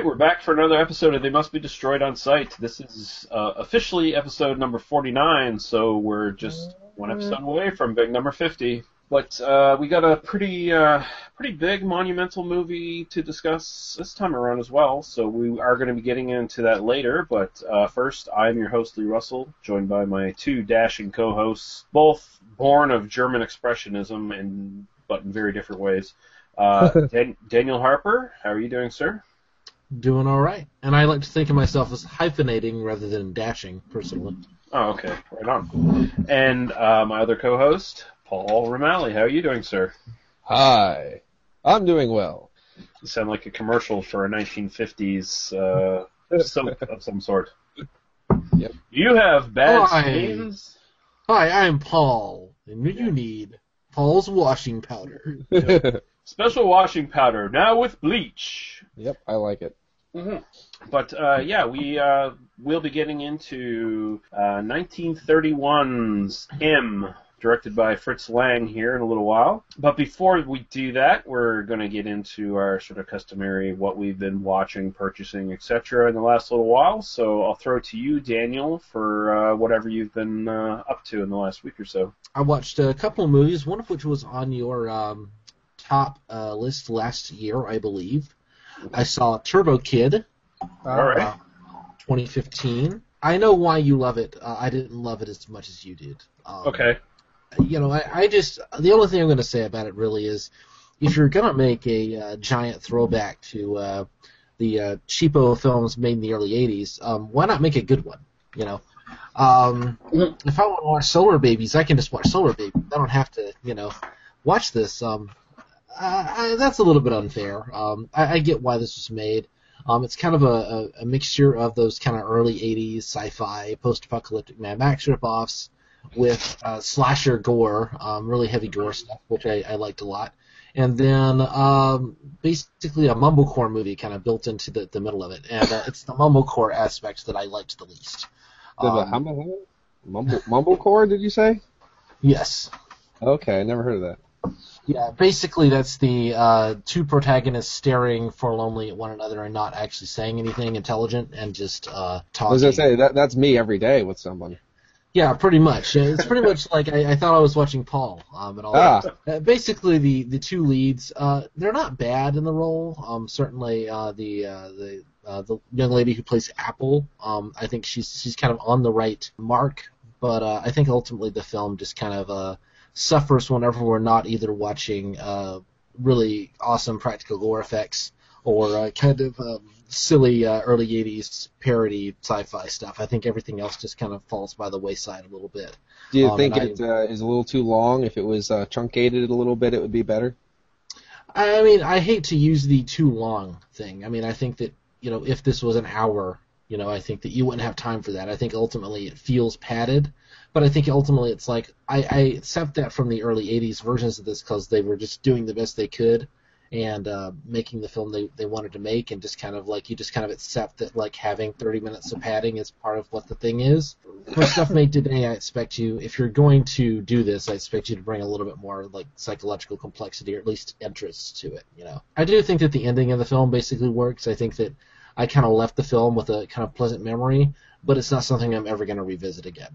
Right, we're back for another episode of They Must Be Destroyed on Sight. This is uh, officially episode number 49, so we're just one episode away from big number 50. But uh, we got a pretty uh, pretty big monumental movie to discuss this time around as well, so we are going to be getting into that later. But uh, first, I'm your host, Lee Russell, joined by my two dashing co-hosts, both born of German expressionism, and but in very different ways. Uh, Dan- Daniel Harper, how are you doing, sir? Doing all right, and I like to think of myself as hyphenating rather than dashing, personally. Oh, okay. Right on. And uh, my other co-host, Paul Romali. How are you doing, sir? Hi. I'm doing well. You sound like a commercial for a 1950s uh, soap of some sort. Yep. You have bad Hi. stains. Hi, I'm Paul, and you need Paul's washing powder. yep, Special washing powder, now with bleach. Yep, I like it. But uh, yeah, we uh, will be getting into uh, 1931's M, directed by Fritz Lang here in a little while. But before we do that, we're going to get into our sort of customary what we've been watching, purchasing, etc. in the last little while. So I'll throw it to you, Daniel, for uh, whatever you've been uh, up to in the last week or so. I watched a couple of movies, one of which was on your um, top uh, list last year, I believe. I saw Turbo Kid, All right. uh, 2015. I know why you love it. Uh, I didn't love it as much as you did. Um, Okay. you know, I, I just the only thing I'm going to say about it really is if you're going to make a uh, giant throwback to uh, the uh, cheapo films made in the early '80s, um, why not make a good one? You know, um, if I want to watch Solar Babies, I can just watch Solar Babies. I don't have to, you know, watch this. Um, I, I, that's a little bit unfair. Um, I, I get why this was made. Um, it's kind of a, a, a mixture of those kind of early '80s sci-fi, post-apocalyptic Mad Max ripoffs with uh, slasher gore, um, really heavy gore stuff, which I, liked a lot. And then um, basically a mumblecore movie kind of built into the, the middle of it, and uh, it's the mumblecore aspect that I liked the least. Um, Mumble, Mumblecore, did you say? yes, Okay, I never heard of that. Yeah. Basically, that's the uh, two protagonists staring forlornly at one another and not actually saying anything intelligent and just uh, I talking. was gonna say that that's me every day with someone. Yeah, pretty much. It's pretty much like I, I thought I was watching Paul. Um, and all Ah. that. Uh, basically, the the two leads, uh, they're not bad in the role. Um, certainly, uh, the uh, the uh, the young lady who plays Apple, um, I think she's she's kind of on the right mark. But uh, I think ultimately the film just kind of uh, suffers whenever we're not either watching uh, really awesome practical gore effects or uh, kind of um, silly uh, early 80s parody sci-fi stuff. I think everything else just kind of falls by the wayside a little bit. Do you Um, think and I- uh, is a little too long? If it was uh, truncated a little bit, it would be better. I mean, I hate to use the too long thing. I mean, I think that, you know, if this was an hour, you know, I think that you wouldn't have time for that. I think ultimately it feels padded, but I think ultimately it's like, I, I accept that from the early 80s versions of this because they were just doing the best they could and uh, making the film they, they wanted to make and just kind of like, you just kind of accept that like having 30 minutes of padding is part of what the thing is. For stuff made today, I expect you, if you're going to do this, I expect you to bring a little bit more like psychological complexity or at least interest to it. You know, I do think that the ending of the film basically works. I think that I kind of left the film with a kind of pleasant memory, but it's not something I'm ever going to revisit again.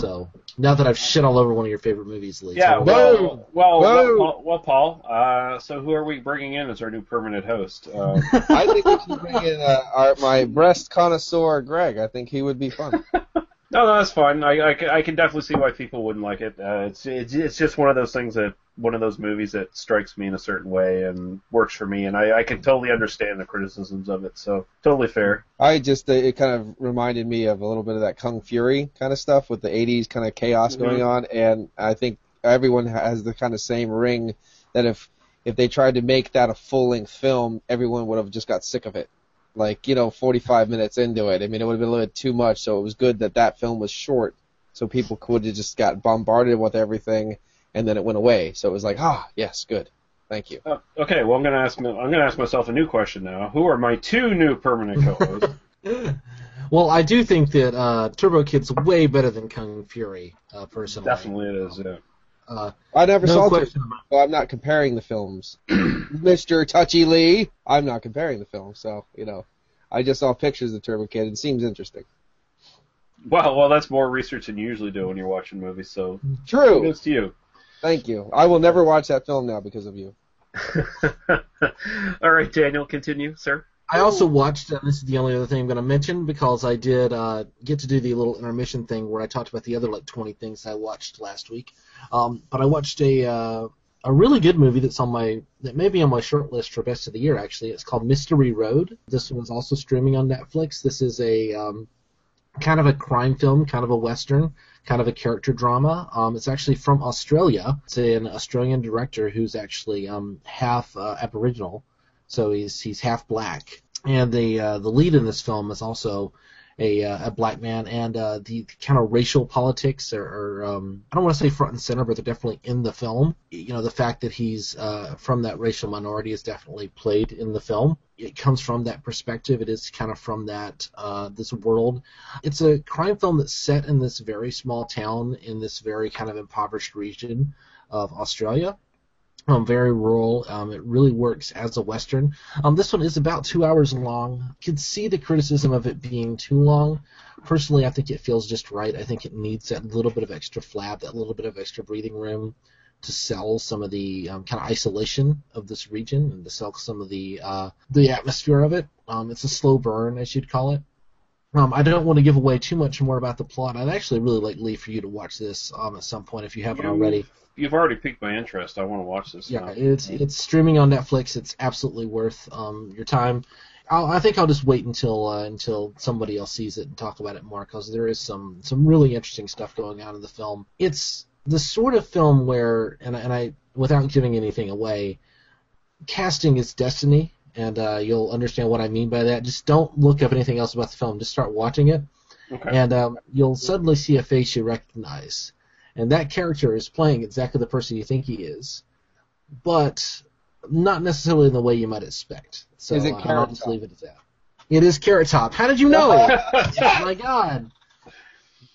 So now that I've shit all over one of your favorite movies, Lee, Yeah, so- well, well, Whoa. well, well, Paul. Uh, so who are we bringing in as our new permanent host? Uh, I think we should bring in uh, our, my breast connoisseur, Greg. I think he would be fun. no, no, that's fine. I, I, can, I can definitely see why people wouldn't like it. Uh, it's, it's it's just one of those things that one of those movies that strikes me in a certain way and works for me, and I, I can totally understand the criticisms of it. So totally fair. I just it kind of reminded me of a little bit of that Kung Fury kind of stuff with the 80s kind of chaos Mhm. going on, and I think everyone has the kind of same ring that if if they tried to make that a full length film, everyone would have just got sick of it. Like you know, 45 minutes into it, I mean, it would have been a little bit too much. So it was good that that film was short, so people could have just got bombarded with everything, and then it went away. So it was like, ah, yes, good, thank you. Uh, okay, well I'm gonna ask I'm gonna ask myself a new question now. Who are my two new permanent co-hosts? Well, I do think that uh, Turbo Kid's way better than Kung Fury, uh, personally. Definitely it is. Yeah. Uh, I never no saw question about Well, I'm not comparing the films. Mr. Touchy Lee, I'm not comparing the films, so, you know. I just saw pictures of Turbo Kid. It seems interesting. Well, well, that's more research than you usually do when you're watching movies. So True. kudos to you. Thank you. I will never watch that film now because of you. All right, Daniel, continue, sir. I also watched, and this is the only other thing I'm going to mention because I did uh, get to do the little intermission thing where I talked about the other like 20 things I watched last week. Um, but I watched a uh, a really good movie that's on my that may be on my short list for best of the year. Actually, it's called Mystery Road. This one's also streaming on Netflix. This is a um, kind of a crime film, kind of a western, kind of a character drama. Um, it's actually from Australia. It's an Australian director who's actually um, half uh, Aboriginal so he's he's half black, and the uh, the lead in this film is also a uh, a black man, and uh, the kind of racial politics are, are um, I don't want to say front and center, but they're definitely in the film. You know, the fact that he's uh, from that racial minority is definitely played in the film. It comes from that perspective. It is kind of from that uh, this world. It's a crime film that's set in this very small town in this very kind of impoverished region of Australia um, very rural. Um, it really works as a western. Um, this one is about two hours long. You can see the criticism of it being too long. Personally, I think it feels just right. I think it needs that little bit of extra flab, that little bit of extra breathing room to sell some of the um, kind of isolation of this region and to sell some of the uh, the atmosphere of it. Um, it's a slow burn, as you'd call it. Um, I don't want to give away too much more about the plot. I'd actually really like Lee for you to watch this um, at some point if you haven't You- already. You've already piqued my interest. I want to watch this. Yeah, now. it's it's streaming on Netflix. It's absolutely worth um, your time. I'll, I think I'll just wait until uh, until somebody else sees it and talk about it more because there is some some really interesting stuff going on in the film. It's the sort of film where, and and I without giving anything away, casting is destiny, and uh, you'll understand what I mean by that. Just don't look up anything else about the film. Just start watching it, Okay. and um, you'll suddenly see a face you recognize, and that character is playing exactly the person you think he is, but not necessarily in the way you might expect. So Is it uh, I'll Carrot just Top? leave it at that. It is Carrot Top. How did you know? oh My God!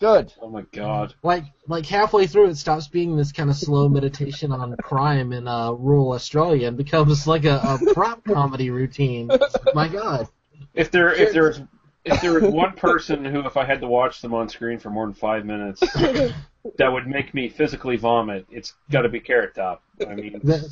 Good. oh my god. Like like halfway through, it stops being this kind of slow meditation on crime in uh, rural Australia and becomes like a, a prop comedy routine. My God! If there if there was if there was one person who, if I had to watch them on screen for more than five minutes, that would make me physically vomit, it's got to be Carrot Top. I mean, That,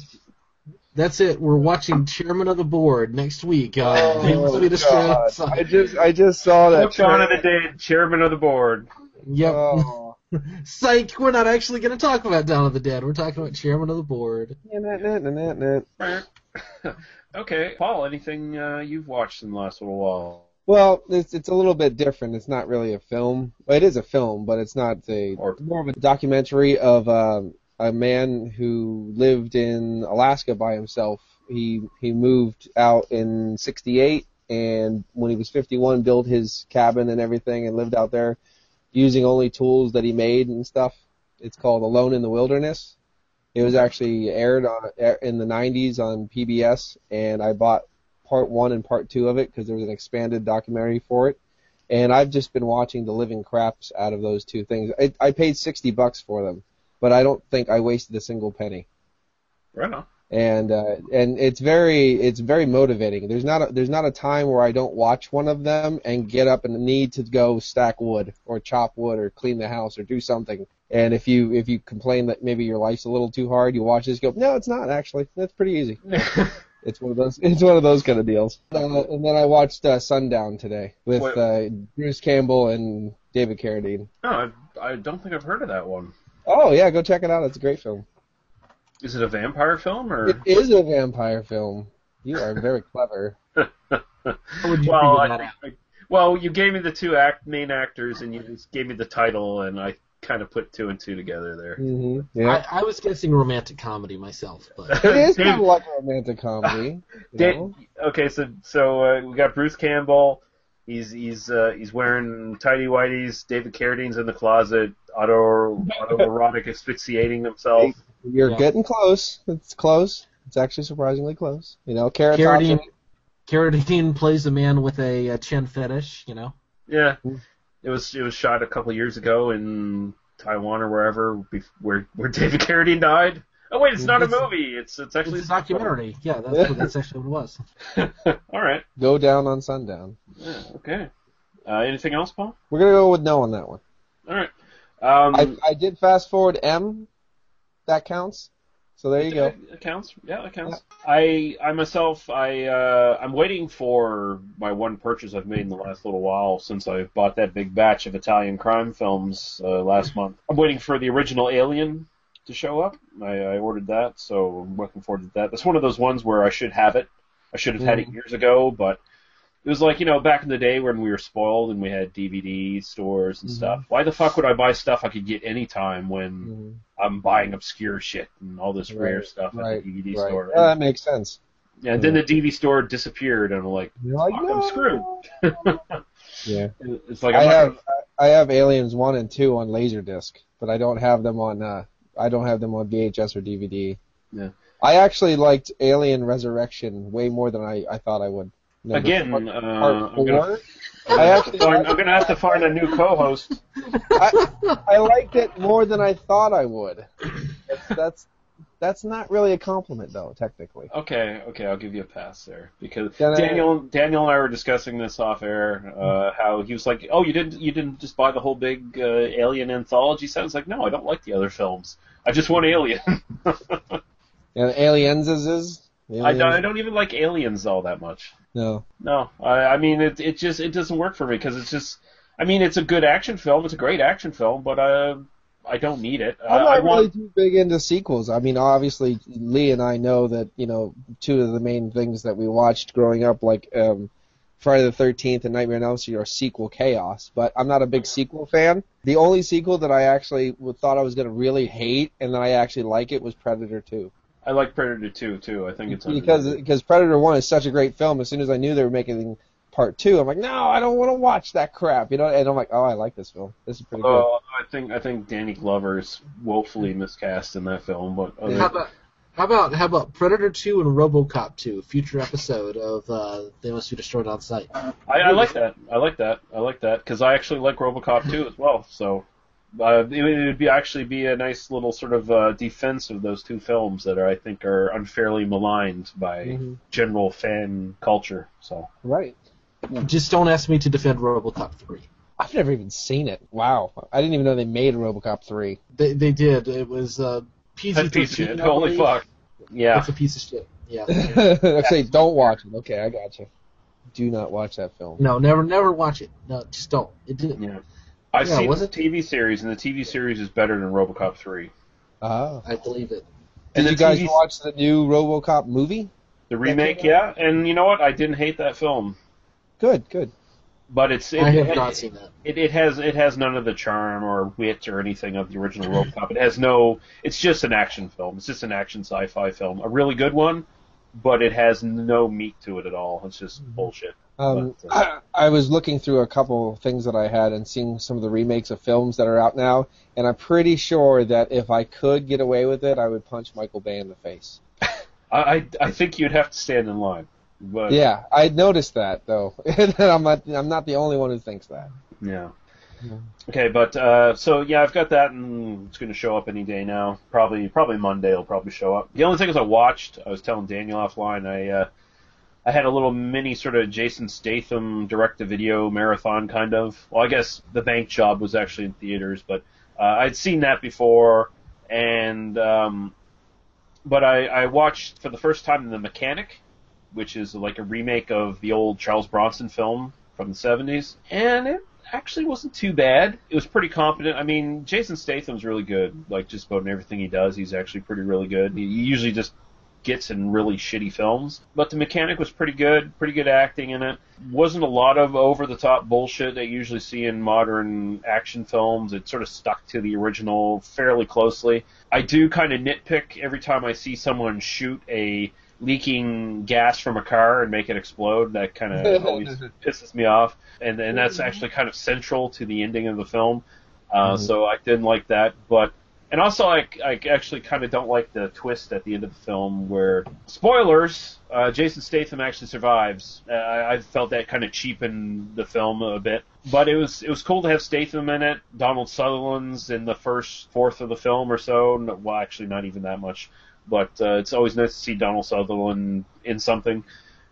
that's it. We're watching Chairman of the Board next week. Uh, They Must Be Destroyed God. I just I just saw that. Look on of the Dead, chairman of the board. Yep. Oh. Psych, we're not actually going to talk about Dawn of the Dead. We're talking about Chairman of the Board. Okay, Paul, anything uh, you've watched in the last little while? Well, it's it's a little bit different. It's not really a film. Well, it is a film, but it's not a Or- more of a documentary of um, a man who lived in Alaska by himself. He he moved out in '68, and when he was 51, built his cabin and everything, and lived out there using only tools that he made and stuff. It's called Alone in the Wilderness. It was actually aired on in the 90s on PBS, and I bought part one and part two of it because there was an expanded documentary for it. And I've just been watching the living craps out of those two things. I, I paid 60 bucks for them, but I don't think I wasted a single penny. Right on. And uh, and it's very it's very motivating. There's not a, there's not a time where I don't watch one of them and get up and need to go stack wood or chop wood or clean the house or do something. And if you if you complain that maybe your life's a little too hard, you watch this go, no, it's not actually. That's pretty easy. It's one of those. It's one of those kind of deals. Uh, and then I watched uh, Sundown today with uh, Bruce Campbell and David Carradine. no, I, I don't think I've heard of that one. Oh yeah, go check it out. It's a great film. Is it a vampire film or? It is a vampire film. You are very clever. Would you well, figure I that think, out? well, you gave me the two act main actors, and you just gave me the title, and I kind of put two and two together there. hmm Yeah. I, I was guessing romantic comedy myself, but it is kind of like a romantic comedy. You Da- okay, so so uh, we got Bruce Campbell. He's he's uh, he's wearing tidy whities. David Carradine's in the closet, auto autoerotic asphyxiating himself. You're Yeah. getting close. It's close. It's actually surprisingly close. You know, Carrot Carradine, Carradine plays a man with a, a chin fetish, you know. Yeah, Hmm. it was it was shot a couple years ago in Taiwan or wherever where where David Carradine died. Oh wait, it's not a movie. It's it's actually It's a documentary. Yeah, that's what, that's actually what it was. All right. Go down on sundown. Yeah, okay. Uh, anything else, Paul? We're gonna go with no on that one. All right. Um, I, I did fast forward M. That counts. So there you go. It counts. Yeah, it counts. I I myself I uh, I'm waiting for my one purchase I've made in the last little while since I bought that big batch of Italian crime films uh, last month. I'm waiting for the original Alien to show up. I, I ordered that, so I'm looking forward to that. That's one of those ones where I should have it. I should have had it years ago, but it was like you know back in the day when we were spoiled and we had DVD stores and stuff. Why the fuck would I buy stuff I could get anytime when Mhm. I'm buying obscure shit and all this rare Right, stuff Right. at the DVD right. store. Yeah, that makes sense. Yeah, and then the DVD store disappeared, and I'm like, like, Fuck, I'm screwed. Yeah. it's like I I'm not have gonna- I have Aliens one and two on Laserdisc, but I don't have them on uh I don't have them on VHS or DVD. Yeah. I actually liked Alien Resurrection way more than I, I thought I would. Number again. part- Uh, part I'm, gonna. I'm, I gonna actually find, I'm gonna have to find a new co-host. I, I liked it more than I thought I would. That's, that's that's not really a compliment though, technically. Okay, okay, I'll give you a pass there because Then I- Daniel, Daniel and I were discussing this off air. Uh, how he was like, "Oh, you didn't, you didn't just buy the whole big uh, Alien anthology set." I was like, "No, I don't like the other films. I just want Alien. And Aliens is is I, don't, I don't even like Aliens all that much." no. No, I, I mean it. It just it doesn't work for me because it's just. I mean, it's a good action film. It's a great action film, but uh, I don't need it. I, I'm not really want. too big into sequels. I mean, obviously, Lee and I know that you know two of the main things that we watched growing up, like um, Friday the Thirteenth and Nightmare on Elm Street, are sequel chaos. But I'm not a big sequel fan. The only sequel that I actually thought I was going to really hate and then I actually like it was Predator Two. I like Predator 2 too. I think it's because underrated. because Predator One is such a great film. As soon as I knew they were making part two, I'm like, no, I don't want to watch that crap. You know, and I'm like, oh, I like this film. This is pretty good. Oh, I think I think Danny Glover is woefully miscast in that film, but other, How about how about how about Predator Two and RoboCop Two? Future episode of uh, They Must Be Destroyed on Sight. I, I like that. I like that. I like that because I actually like RoboCop 2 as well. So uh, it, it would be actually be a nice little sort of uh, defense of those two films that are I think are unfairly maligned by Mhm. general fan culture. So Right. Just don't ask me to defend RoboCop Three. I've never even seen it. Wow. I didn't even know they made RoboCop 3. They they did. It was uh, PG that's a piece of shit. Holy fuck. Yeah. It's a piece of shit. Yeah. okay, don't watch it. Okay, I got you. Do not watch that film. No, never never watch it. No, just don't. It didn't. Yeah. I've Yeah, seen was the it? TV series, and the TV series is better than RoboCop 3. Oh. I believe it. Did And you guys TV watch the new RoboCop movie? The remake, yeah, and you know what? I didn't hate that film, Good, good. but it's it, I have it, not seen that. It, it has it has none of the charm or wit or anything of the original RoboCop. It has no. It's just an action film. It's just an action sci-fi film, a really good one, but it has no meat to it at all. It's just bullshit. Um, But, uh, I, I was looking through a couple things that I had and seeing some of the remakes of films that are out now, and I'm pretty sure that if I could get away with it, I would punch Michael Bay in the face. I, I I think you'd have to stand in line. But Yeah, I noticed that though. I'm not I'm not the only one who thinks that. Yeah. Yeah. Okay, but uh, so yeah, I've got that, and it's going to show up any day now. Probably, probably Monday it'll probably show up. The only thing is, I watched. I was telling Daniel offline. I uh, I had a little mini sort of Jason Statham direct-to-video marathon kind of. Well, I guess the Bank Job was actually in theaters, but uh, I'd seen that before, and um, but I, I watched for the first time The Mechanic, which is like a remake of the old Charles Bronson film from the 70s, and it actually wasn't too bad. It was pretty competent. I mean, Jason Statham's really good. Like just about in everything he does, he's actually pretty really good. He usually just gets in really shitty films. But the mechanic was pretty good, pretty good acting in it. Wasn't a lot of over the top bullshit that you usually see in modern action films. It sort of stuck to the original fairly closely. I do kind of nitpick every time I see someone shoot a leaking gas from a car and make it explode. That kind of always pisses me off. And and that's actually kind of central to the ending of the film. Uh, So I didn't like that, but and also, I, I actually kind of don't like the twist at the end of the film where, spoilers, uh, Jason Statham actually survives. Uh, I, I felt that kind of cheapened the film a bit, but it was it was cool to have Statham in it. Donald Sutherland's in the first fourth of the film or so. No, well, actually, not even that much, but uh, it's always nice to see Donald Sutherland in something.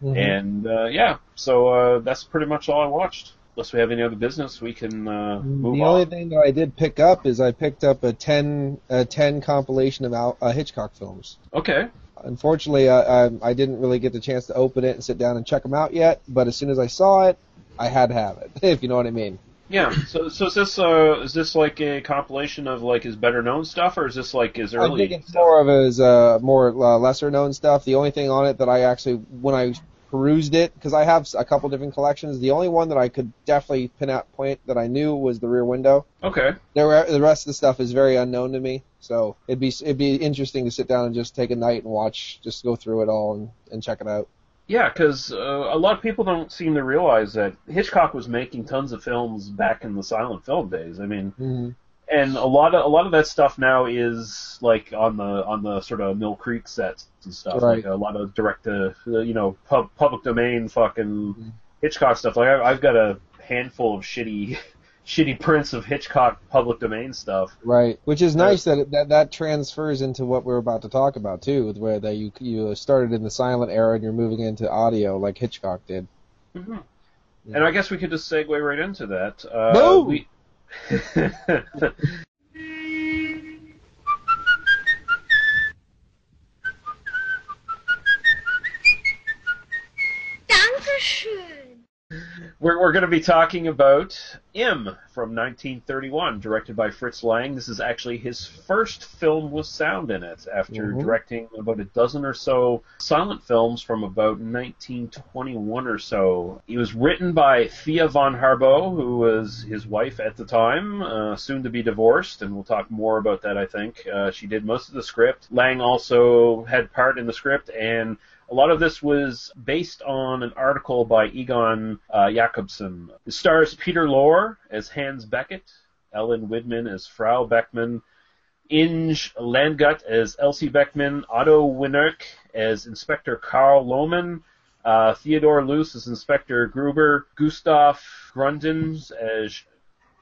And uh, yeah, so uh, that's pretty much all I watched. Unless we have any other business, we can uh, move the on. only thing that I did pick up is I picked up a 10, a 10 compilation of Al, uh, Hitchcock films. Okay. Unfortunately, I, I, I didn't really get the chance to open it and sit down and check them out yet, but as soon as I saw it, I had to have it, if you know what I mean. Yeah. So, so is this uh, is this like a compilation of like his better known stuff, or is this like his I early? think it's stuff? more of his uh, more uh, lesser known stuff. The only thing on it that I actually, when I perused it, because I have a couple different collections, the only one that I could definitely pin out point that I knew was the Rear Window. Okay. The, re- the rest of the stuff is very unknown to me, so it'd be it'd be interesting to sit down and just take a night and watch, just go through it all and, and check it out. Yeah, because uh, a lot of people don't seem to realize that Hitchcock was making tons of films back in the silent film days. I mean, Mm-hmm. and a lot of a lot of that stuff now is like on the on the sort of Mill Creek sets and stuff. Right. Like a lot of direct to you know pub, public domain fucking Mm-hmm. Hitchcock stuff. Like I, I've got a handful of shitty shitty prints of Hitchcock public domain stuff. Right, which is nice that, it, that that transfers into what we're about to talk about too, with where that you you started in the silent era and you're moving into audio like Hitchcock did. And I guess we could just segue right into that. Uh, Boom! We... We're, we're going to be talking about M from 1931, directed by Fritz Lang. This is actually his first film with sound in it, after Mhm. directing about a dozen or so silent films from about 1921 or so. He was written by Thea von Harbou, who was his wife at the time, uh, soon to be divorced, and we'll talk more about that, I think. Uh, she did most of the script. Lang also had part in the script, and a lot of this was based on an article by Egon uh, Jacobsohn. It stars Peter Lorre as Hans Beckert, Ellen Widmann as Frau Beckmann, Inge Landgut as Elsie Beckmann, Otto Winnerk as Inspector Karl Lohmann, uh, Theodore Loos as Inspector Gruber, Gustav Grundens as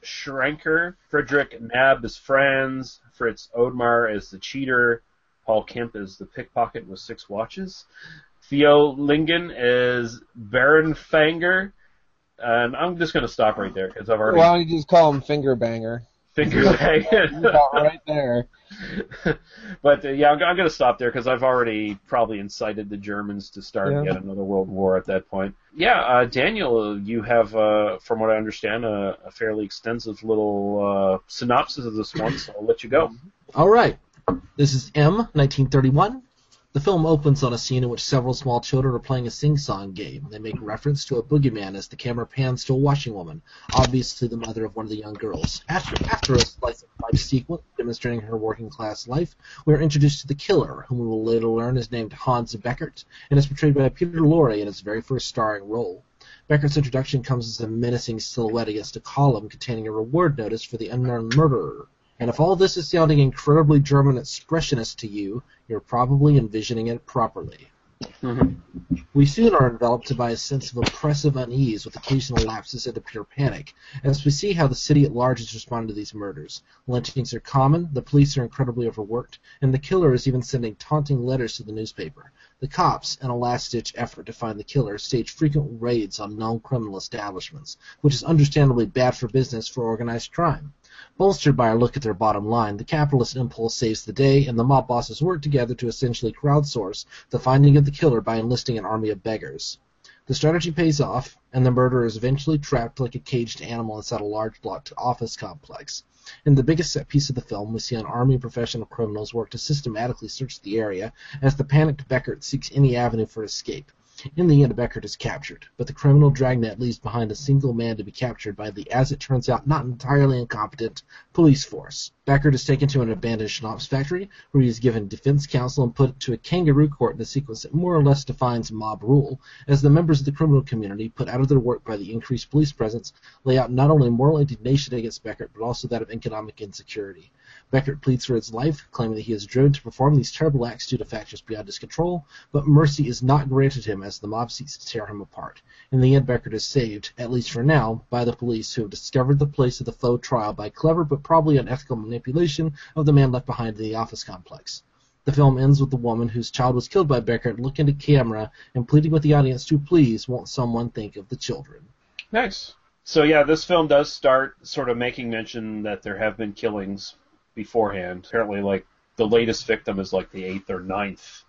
Schranker, Frederick Nab as Franz, Fritz Odemar as the cheater, Paul Kemp as the pickpocket with six watches, Theo Lingen as Baron Fanger, and I'm just going to stop right there because I've already Why don't you just call him Finger Banger? finger banging. About right there. but uh, yeah, I'm, I'm going to stop there because I've already probably incited the Germans to start Yeah. yet another world war at that point. Yeah, uh, Daniel, you have, uh, from what I understand, a, a fairly extensive little uh, synopsis of this one, so I'll let you go. All right. This is M, 1931. The film opens on a scene in which several small children are playing a sing-song game. They make reference to a boogeyman as the camera pans to a washing woman, obviously the mother of one of the young girls. After, after a slice of life sequence demonstrating her working-class life, we are introduced to the killer, whom we will later learn is named Hans Beckert, and is portrayed by Peter Lorre in his very first starring role. Beckert's introduction comes as a menacing silhouette against a column containing a reward notice for the unknown murderer. And if all this is sounding incredibly German expressionist to you, you're probably envisioning it properly. Mm-hmm. We soon are enveloped by a sense of oppressive unease with occasional lapses into pure panic, as we see how the city at large has responded to these murders. Lynchings are common, the police are incredibly overworked, and the killer is even sending taunting letters to the newspaper. The cops, in a last-ditch effort to find the killer, stage frequent raids on known criminal establishments, which is understandably bad for business for organized crime. Bolstered by a look at their bottom line, the capitalist impulse saves the day, and the mob bosses work together to essentially crowdsource the finding of the killer by enlisting an army of beggars. The strategy pays off, and the murderer is eventually trapped like a caged animal inside a large blocked office complex. In the biggest set piece of the film, we see an army of professional criminals work to systematically search the area as the panicked Beckert seeks any avenue for escape. In the end, Beckert is captured, but the criminal dragnet leaves behind a single man to be captured by the, as it turns out, not entirely incompetent police force. Beckert is taken to an abandoned schnapps factory, where he is given defense counsel and put to a kangaroo court in a sequence that more or less defines mob rule, as the members of the criminal community, put out of their work by the increased police presence, lay out not only moral indignation against Beckert, but also that of economic insecurity. Beckert pleads for his life, claiming that he is driven to perform these terrible acts due to factors beyond his control, but mercy is not granted him as the mob seeks to tear him apart. In the end, Beckert is saved, at least for now, by the police who have discovered the place of the faux trial by clever but probably unethical manipulation of the man left behind in the office complex. The film ends with the woman whose child was killed by Beckert looking to camera and pleading with the audience to please won't someone think of the children. Nice. So yeah, this film does start sort of making mention that there have been killings beforehand. Apparently, like the latest victim is like the eighth or ninth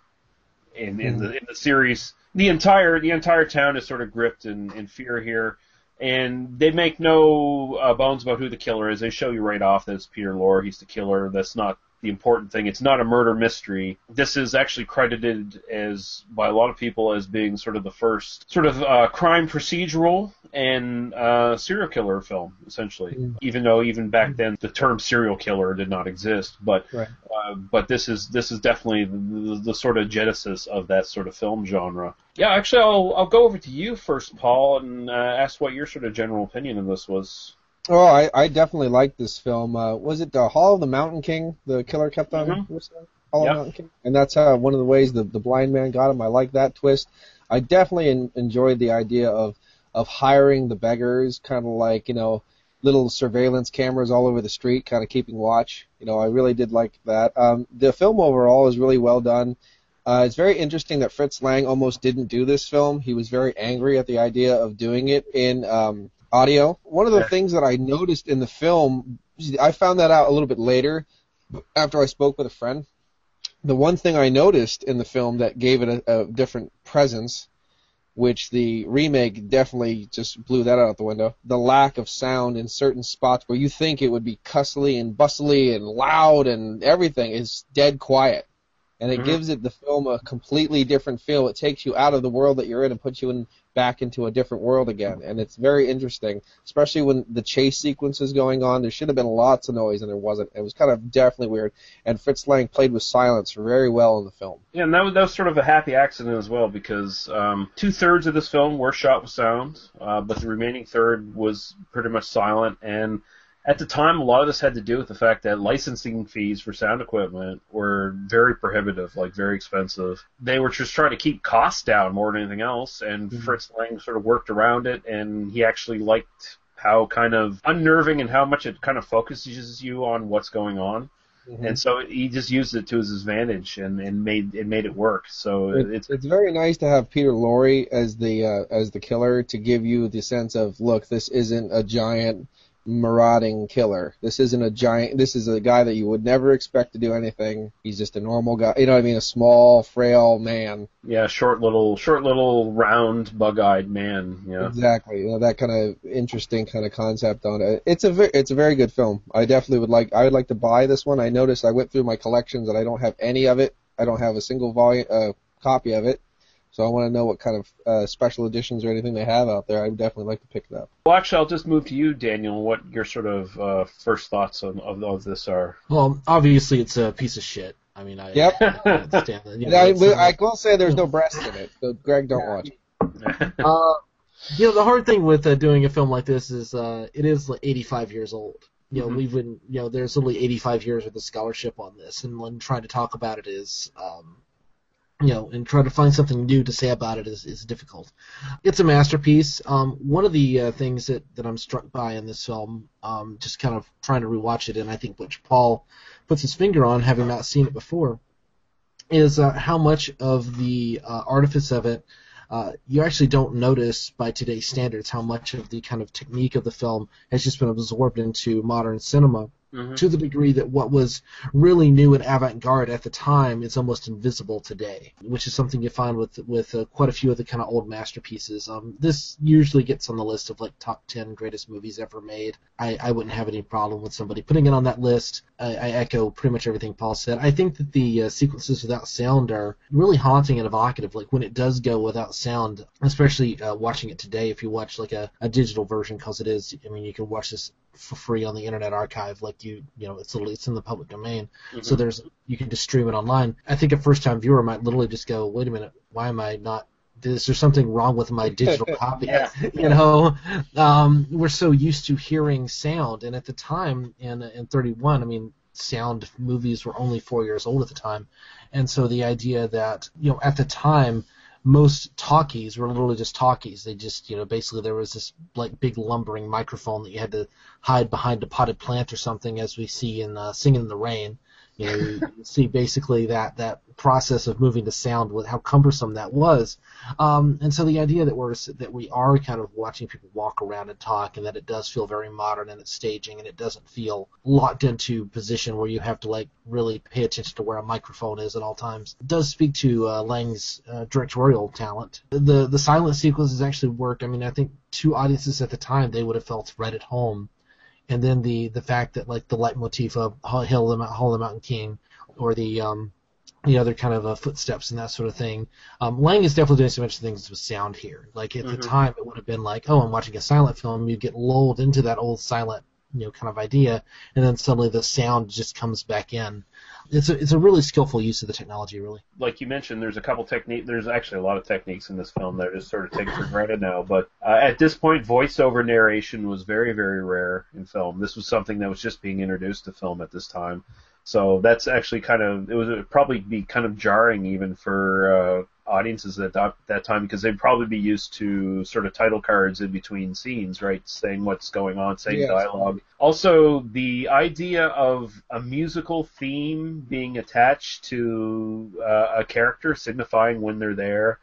in in the in the series. The entire the entire town is sort of gripped in, in fear here, and they make no uh, bones about who the killer is. They show you right off that it's Peter Lorre. He's the killer. That's not the important thing. It's not a murder mystery. This is actually credited as by a lot of people as being sort of the first sort of uh, crime procedural and uh, serial killer film, essentially. Mm. Even though even back then the term serial killer did not exist, but Right. uh, but this is this is definitely the, the, the sort of genesis of that sort of film genre. Yeah, actually, I'll I'll go over to you first, Paul, and uh, ask what your sort of general opinion of this was. Oh, I, I definitely like this film. Uh, was it the Hall of the Mountain King? The killer kept on. Mhm. what's? Hall Yep. of Mountain King, and that's how one of the ways the the blind man got him. I like that twist. I definitely en- enjoyed the idea of of hiring the beggars, kind of like you know little surveillance cameras all over the street, kind of keeping watch. You know, I really did like that. Um, the film overall is really well done. Uh, it's very interesting that Fritz Lang almost didn't do this film. He was very angry at the idea of doing it in um, audio. One of the Yeah. things that I noticed in the film, I found that out a little bit later after I spoke with a friend. The one thing I noticed in the film that gave it a, a different presence, which the remake definitely just blew that out the window, the lack of sound in certain spots where you think it would be cussly and bustly and loud and everything is dead quiet and it Mhm. gives it the film a completely different feel. It takes you out of the world that you're in and puts you in back into a different world again, and it's very interesting, especially when the chase sequence is going on. There should have been lots of noise, and there wasn't. It was kind of definitely weird. And Fritz Lang played with silence very well in the film. Yeah, and that was, that was sort of a happy accident as well because um, two thirds of this film were shot with sound, uh, but the remaining third was pretty much silent. And at the time, a lot of this had to do with the fact that licensing fees for sound equipment were very prohibitive, like very expensive. They were just trying to keep costs down more than anything else, and Fritz Lang sort of worked around it, and he actually liked how kind of unnerving and how much it kind of focuses you on what's going on. And so he just used it to his advantage and, and made it made it work. So It- it's it's very nice to have Peter Lorre as the uh, as the killer to give you the sense of look, this isn't a giant marauding killer. This isn't a giant. This is a guy that you would never expect to do anything. He's just a normal guy. You know what I mean? A small, frail man. yeah, short little short little round bug-eyed man. Yeah. Exactly. You know that kind of interesting kind of concept on it. It's a ve- it's a very good film. I definitely would like. I would like to buy this one. I noticed I went through my collections and I don't have any of it. I don't have a single volume uh, copy of it. So I want to know what kind of uh, special editions or anything they have out there. I'd definitely like to pick it up. Well, actually, I'll just move to you, Daniel. What your sort of uh, first thoughts on, of, of this are? Well, obviously it's a piece of shit. I mean, I, Yep. I understand. You know, I, will- uh, I will say there's no breast in it. So Greg, don't watch. Uh, you know, the hard thing with uh, doing a film like this is uh, it is like 85 years old. You know, Mhm. we've been, you know, there's only 85 years worth of scholarship on this, and when trying to talk about it is, um, you know, and try to find something new to say about it is, is difficult. It's a masterpiece. Um, one of the uh, things that, that I'm struck by in this film, um, just kind of trying to rewatch it, and I think which Paul puts his finger on, having not seen it before, is uh, how much of the uh, artifice of it uh, you actually don't notice by today's standards how much of the kind of technique of the film has just been absorbed into modern cinema. Mhm. to the degree that what was really new and avant-garde at the time is almost invisible today, which is something you find with with uh, quite a few of the kind of old masterpieces. Um, this usually gets on the list of like top ten greatest movies ever made. I, I wouldn't have any problem with somebody putting it on that list. I, I echo pretty much everything Paul said. I think that the uh, sequences without sound are really haunting and evocative. Like when it does go without sound, especially uh, watching it today. If you watch like a, a digital version, because it is, I mean, you can watch this for free on the Internet Archive. Like you, you know, it's literally it's in the public domain. So there's you can just stream it online. I think a first time viewer might literally just go, wait a minute, why am I not? Is there something wrong with my digital copy? Yeah. you know, um, we're so used to hearing sound, and at the time in in 31, I mean, sound movies were only four years old at the time, and so the idea that you know at the time most talkies were literally just talkies. They just, you know, basically there was this like big lumbering microphone that you had to hide behind a potted plant or something, as we see in uh, Singing in the Rain. You know, you see basically that that process of moving to sound with how cumbersome that was. Um, and so the idea that we're that we are kind of watching people walk around and talk, and that it does feel very modern in its staging, and it doesn't feel locked into position where you have to like really pay attention to where a microphone is at all times, does speak to uh, Lang's uh, directorial talent. The the silent sequences actually worked. I mean, I think two audiences at the time they would have felt right at home and then the the fact that like the leitmotif of Hail the, Hail the Mountain King, or the um, the other kind of uh, footsteps and that sort of thing. Um, Lang is definitely doing some interesting things with sound here. Like at the Mhm. time, it would have been like, oh, I'm watching a silent film. You get lulled into that old silent, you know, kind of idea, and then suddenly the sound just comes back in. It's a it's a really skillful use of the technology, really. like you mentioned, there's a couple technique. There's actually a lot of techniques in this film that just sort of taken for granted now. But uh, at this point, voiceover narration was very, very rare in film. This was something that was just being introduced to film at this time. So that's actually kind of it was probably be kind of jarring even for uh, audiences at that, that time because they'd probably be used to sort of title cards in between scenes, right, saying what's going on, saying Yes. dialogue. Also, the idea of a musical theme being attached to uh, a character signifying when they're there.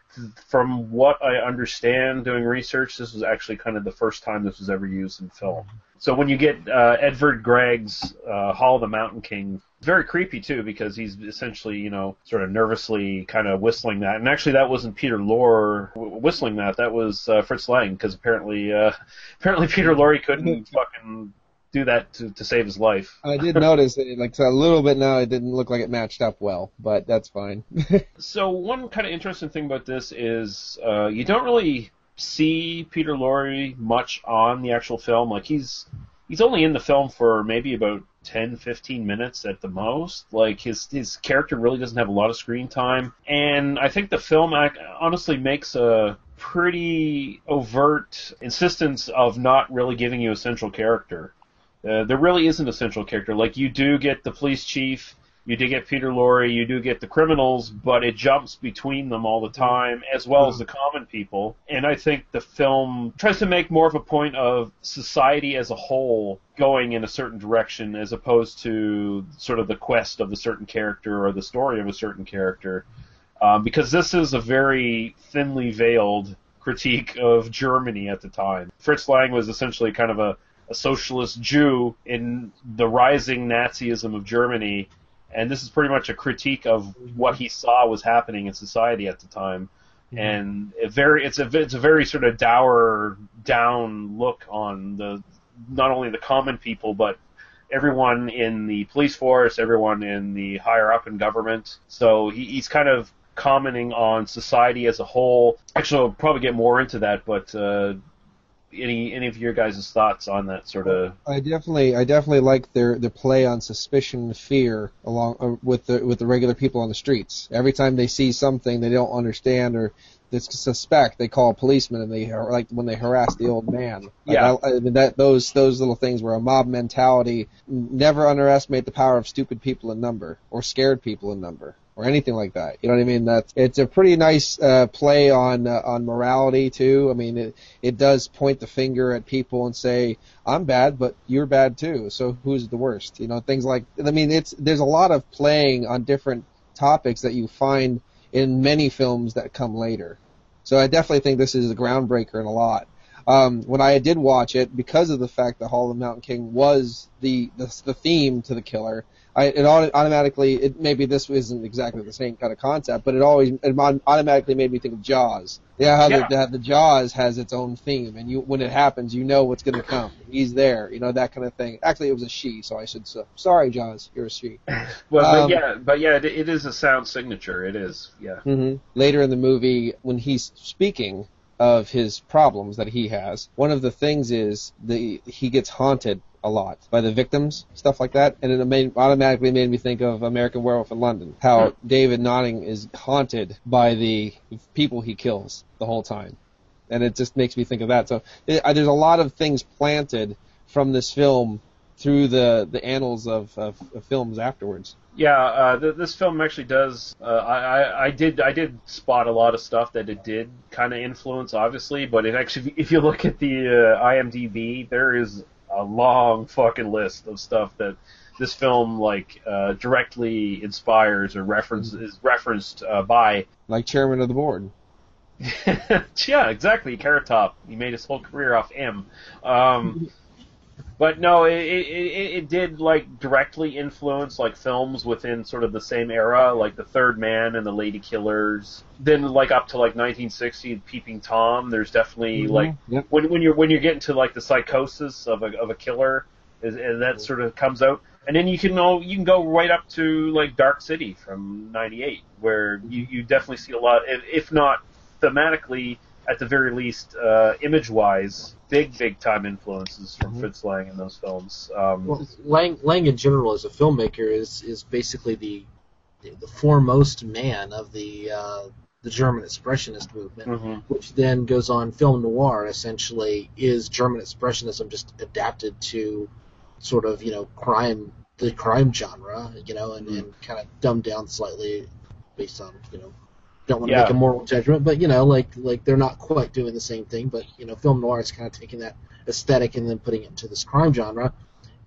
From what I understand doing research, this was actually kind of the first time this was ever used in film. So when you get uh, Edvard Grieg's uh, Hall of the Mountain King, very creepy too because he's essentially, you know, sort of nervously kind of whistling that. And actually, that wasn't Peter Lorre whistling that. That was uh, Fritz Lang because apparently, uh, apparently Peter Lorre couldn't fucking do that to, to save his life. I did notice it, like a little bit now. It didn't look like it matched up well, but that's fine. So one kind of interesting thing about this is uh, you don't really see Peter Lorre much on the actual film. Like he's he's only in the film for maybe about 10, 15 minutes at the most. Like his his character really doesn't have a lot of screen time, and I think the film honestly makes a pretty overt insistence of not really giving you a central character. Uh, there really isn't a central character. Like you do get the police chief, you do get Peter Lorre, you do get the criminals, but it jumps between them all the time, as well as the common people. And I think the film tries to make more of a point of society as a whole going in a certain direction, as opposed to sort of the quest of a certain character or the story of a certain character. Um, because this is a very thinly veiled critique of Germany at the time. Fritz Lang was essentially kind of a a socialist Jew in the rising Nazism of Germany, and this is pretty much a critique of what he saw was happening in society at the time. And it very, it's a, it's a very sort of dour, down look on the, not only the common people, but everyone in the police force, everyone in the higher up in government. So he, he's kind of commenting on society as a whole. Actually, I'll probably get more into that, but uh, any any of your guys' thoughts on that sort of? I definitely, I definitely like their the play on suspicion and fear along uh, with the with the regular people on the streets. Every time they see something they don't understand or they suspect, they call a policeman and they like when they harass the old man. Like, Yeah. I, I mean that those those little things where a mob mentality. Never underestimate the power of stupid people in number or scared people in number. Or anything like that, you know what I mean? That's it's a pretty nice uh, play on uh, on morality too. I mean, it it does point the finger at people and say, I'm bad, but you're bad too. So who's the worst? You know, things like I mean, it's there's a lot of playing on different topics that you find in many films that come later. So I definitely think this is a groundbreaker in a lot. Um, when I did watch it, because of the fact that Hall of the Mountain King was the the, the theme to the killer, I, it automatically it maybe this isn't exactly the same kind of concept, but it always it automatically made me think of Jaws. Yeah, how Yeah. The, the the Jaws has its own theme, and you when it happens, you know what's going to come. He's there, you know that kind of thing. Actually, it was a she, so I should say sorry, Jaws, you're a she. Well, but Um, yeah, but yeah, it, it is a sound signature. It is. Yeah. hmm Later in the movie, when he's speaking of his problems that he has, one of the things is the he gets haunted a lot by the victims, stuff like that, and it made, automatically made me think of American Werewolf in London, how David Naughton is haunted by the people he kills the whole time, and it just makes me think of that. So it, I, there's a lot of things planted from this film through the the annals of, of, of films afterwards. Yeah, uh, th- this film actually does. Uh, I, I, I did I did spot a lot of stuff that it did kind of influence, obviously. But it actually, if you look at the uh, IMDb, there is a long fucking list of stuff that this film like uh, directly inspires or references is referenced uh, by. Like chairman of the board. yeah, exactly. Carrot Top. He made his whole career off M. Um, but no, it, it, it, it did like directly influence like films within sort of the same era, like The Third Man and The Lady Killers. Then like up to like 1960, Peeping Tom. There's definitely mm-hmm. like Yep. when when you're when you're getting to like the psychosis of a of a killer, is, and that sort of comes out. And then you can know you can go right up to like Dark City from '98, where you, you definitely see a lot, if, if not thematically, at the very least, uh, image-wise, big big time influences from Fritz Lang in those films. Um, Well, Lang, Lang in general as a filmmaker is is basically the the foremost man of the uh, the German expressionist movement, mhm. which then goes on film noir. Essentially, is German expressionism just adapted to sort of you know crime the crime genre, you know, and, and kind of dumbed down slightly based on you know. Don't want to Yeah. make a moral judgment, but you know, like like they're not quite doing the same thing. But you know, film noir is kind of taking that aesthetic and then putting it into this crime genre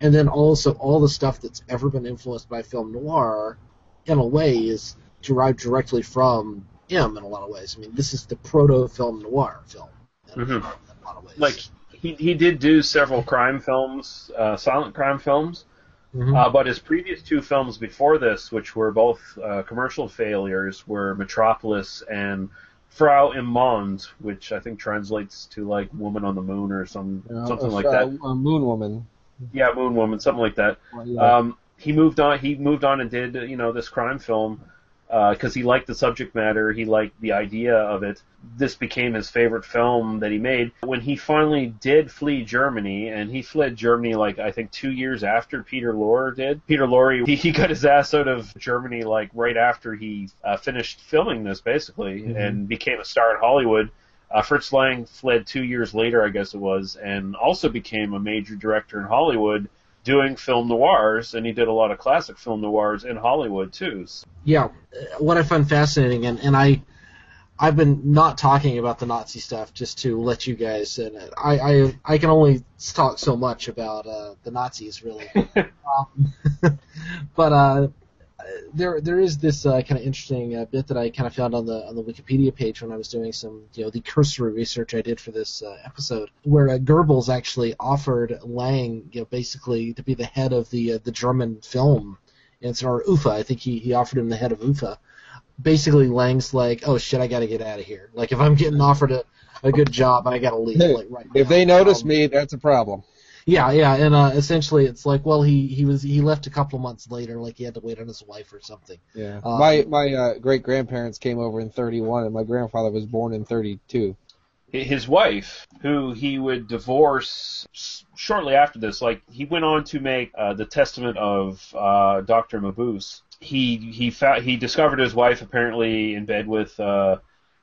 and then also all the stuff that's ever been influenced by film noir, in a way, is derived directly from him in a lot of ways. I mean, this is the proto film noir film in, Mhm. in a lot of ways. like he he did do several crime films, uh, silent crime films. Mhm. Uh, but his previous two films before this, which were both uh, commercial failures, were Metropolis and Frau im Mond, which I think translates to like Woman on the Moon or some Uh, something like that. uh, Moon Woman. Yeah, Moon Woman, something like that. Well, yeah. Um, he moved on. He moved on and did you know this crime film because he liked the subject matter. He liked the idea of it. This became his favorite film that he made. When he finally did flee Germany, and he fled Germany like I think two years after Peter Lorre did. Peter Lorre he, he got his ass out of Germany like right after he uh, finished filming this basically and became a star in Hollywood. Uh, Fritz Lang fled two years later, I guess it was, and also became a major director in Hollywood doing film noirs, and he did a lot of classic film noirs in Hollywood too. yeah, what I find fascinating, and, and I, I've been not talking about the Nazi stuff just to let you guys, and I, I, I can only talk so much about uh, the Nazis really. um, but uh, there there is this uh, kind of interesting uh, bit that I kind of found on the on the Wikipedia page when I was doing some you know the cursory research I did for this uh, episode, where uh, Goebbels actually offered Lang you know basically to be the head of the uh, the German film, and or UFA. I think he he offered him the head of UFA. Basically, Lang's like, oh shit, I got to get out of here. Like if I'm getting offered a a good job, I got to leave. Hey, Like right If now. they notice Um, me, that's a problem. Yeah, yeah, and uh, essentially it's like, well, he he was he left a couple of months later, like he had to wait on his wife or something. Yeah. Um, my my uh, great grandparents came over in 31, and my grandfather was born in 32. His wife, who he would divorce shortly after this, like he went on to make uh, the Testament of uh, Doctor Mabuse. He he found he discovered his wife apparently in bed with uh,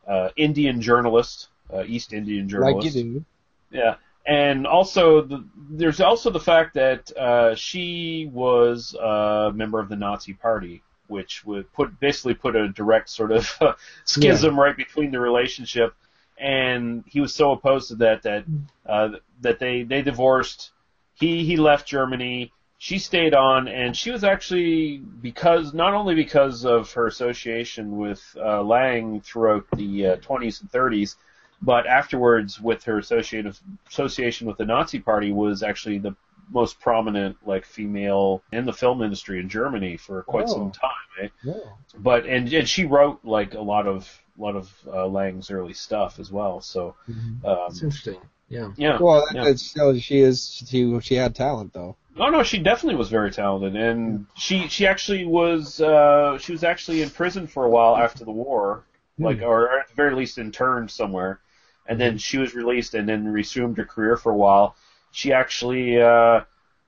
uh, Indian journalist, uh, East Indian journalist. Like you do. Yeah, and also the, there's also the fact that uh, she was a member of the Nazi Party, which would put basically put a direct sort of schism right between the relationship. And he was so opposed to that that uh, that they they divorced. He he left Germany. She stayed on, and she was actually because not only because of her association with uh, Lang throughout the uh, 20s and 30s, but afterwards, with her association association with the Nazi Party, was actually the most prominent like female in the film industry in Germany for quite Oh. some time. Eh? Yeah. But and and she wrote like a lot of a lot of uh, Lang's early stuff as well. So um, That's interesting. Yeah. yeah. Well, that, yeah. that shows she is she she had talent though. Oh no, she definitely was very talented, and she she actually was uh, she was actually in prison for a while after the war, like or at the very least interned somewhere, and then she was released and then resumed her career for a while. She actually uh,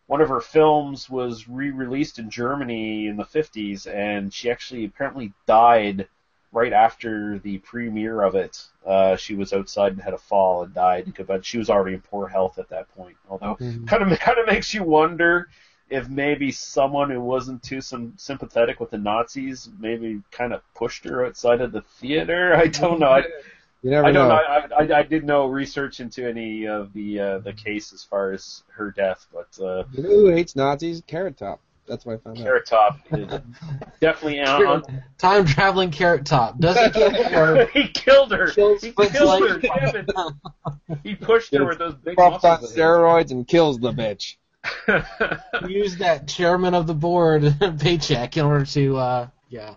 one of her films was re-released in Germany in the 50s, and she actually apparently died right after the premiere of it. Uh, she was outside and had a fall and died, but she was already in poor health at that point. Although kind of kind of makes you wonder if maybe someone who wasn't too some sympathetic with the Nazis maybe kind of pushed her outside of the theater. I don't know. I, You never I don't know. know. I, I, I did no research into any of the uh, the case as far as her death, but uh, You know who hates Nazis? Carrot Top. That's what I found out. Carrot Top is definitely on. Time traveling carrot top doesn't kill her. he killed her. Kills He Fritz killed her. Damn it. He pushed her with those big Puffed on steroids and kills the bitch. Use that chairman of the board paycheck in order to, uh, yeah.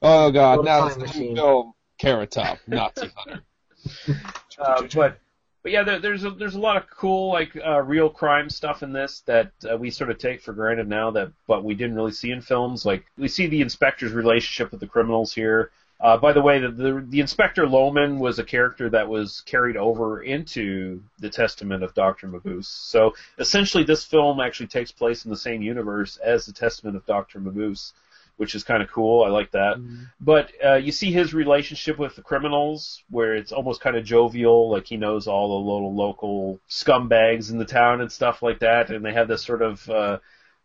Oh god, Little now time it's the machine. film Carrot Top, Nazi Hunter. Uh, but but yeah, there, there's a there's a lot of cool like uh, real crime stuff in this that uh, we sort of take for granted now that but we didn't really see in films. Like we see the inspector's relationship with the criminals here. Uh, by the way, the, the the inspector Lohmann was a character that was carried over into the Testament of Doctor Mabuse. So essentially, this film actually takes place in the same universe as the Testament of Doctor Mabuse, which is kind of cool. I like that. But uh, you see his relationship with the criminals, where it's almost kind of jovial, like he knows all the little local scumbags in the town and stuff like that, and they have this sort of uh,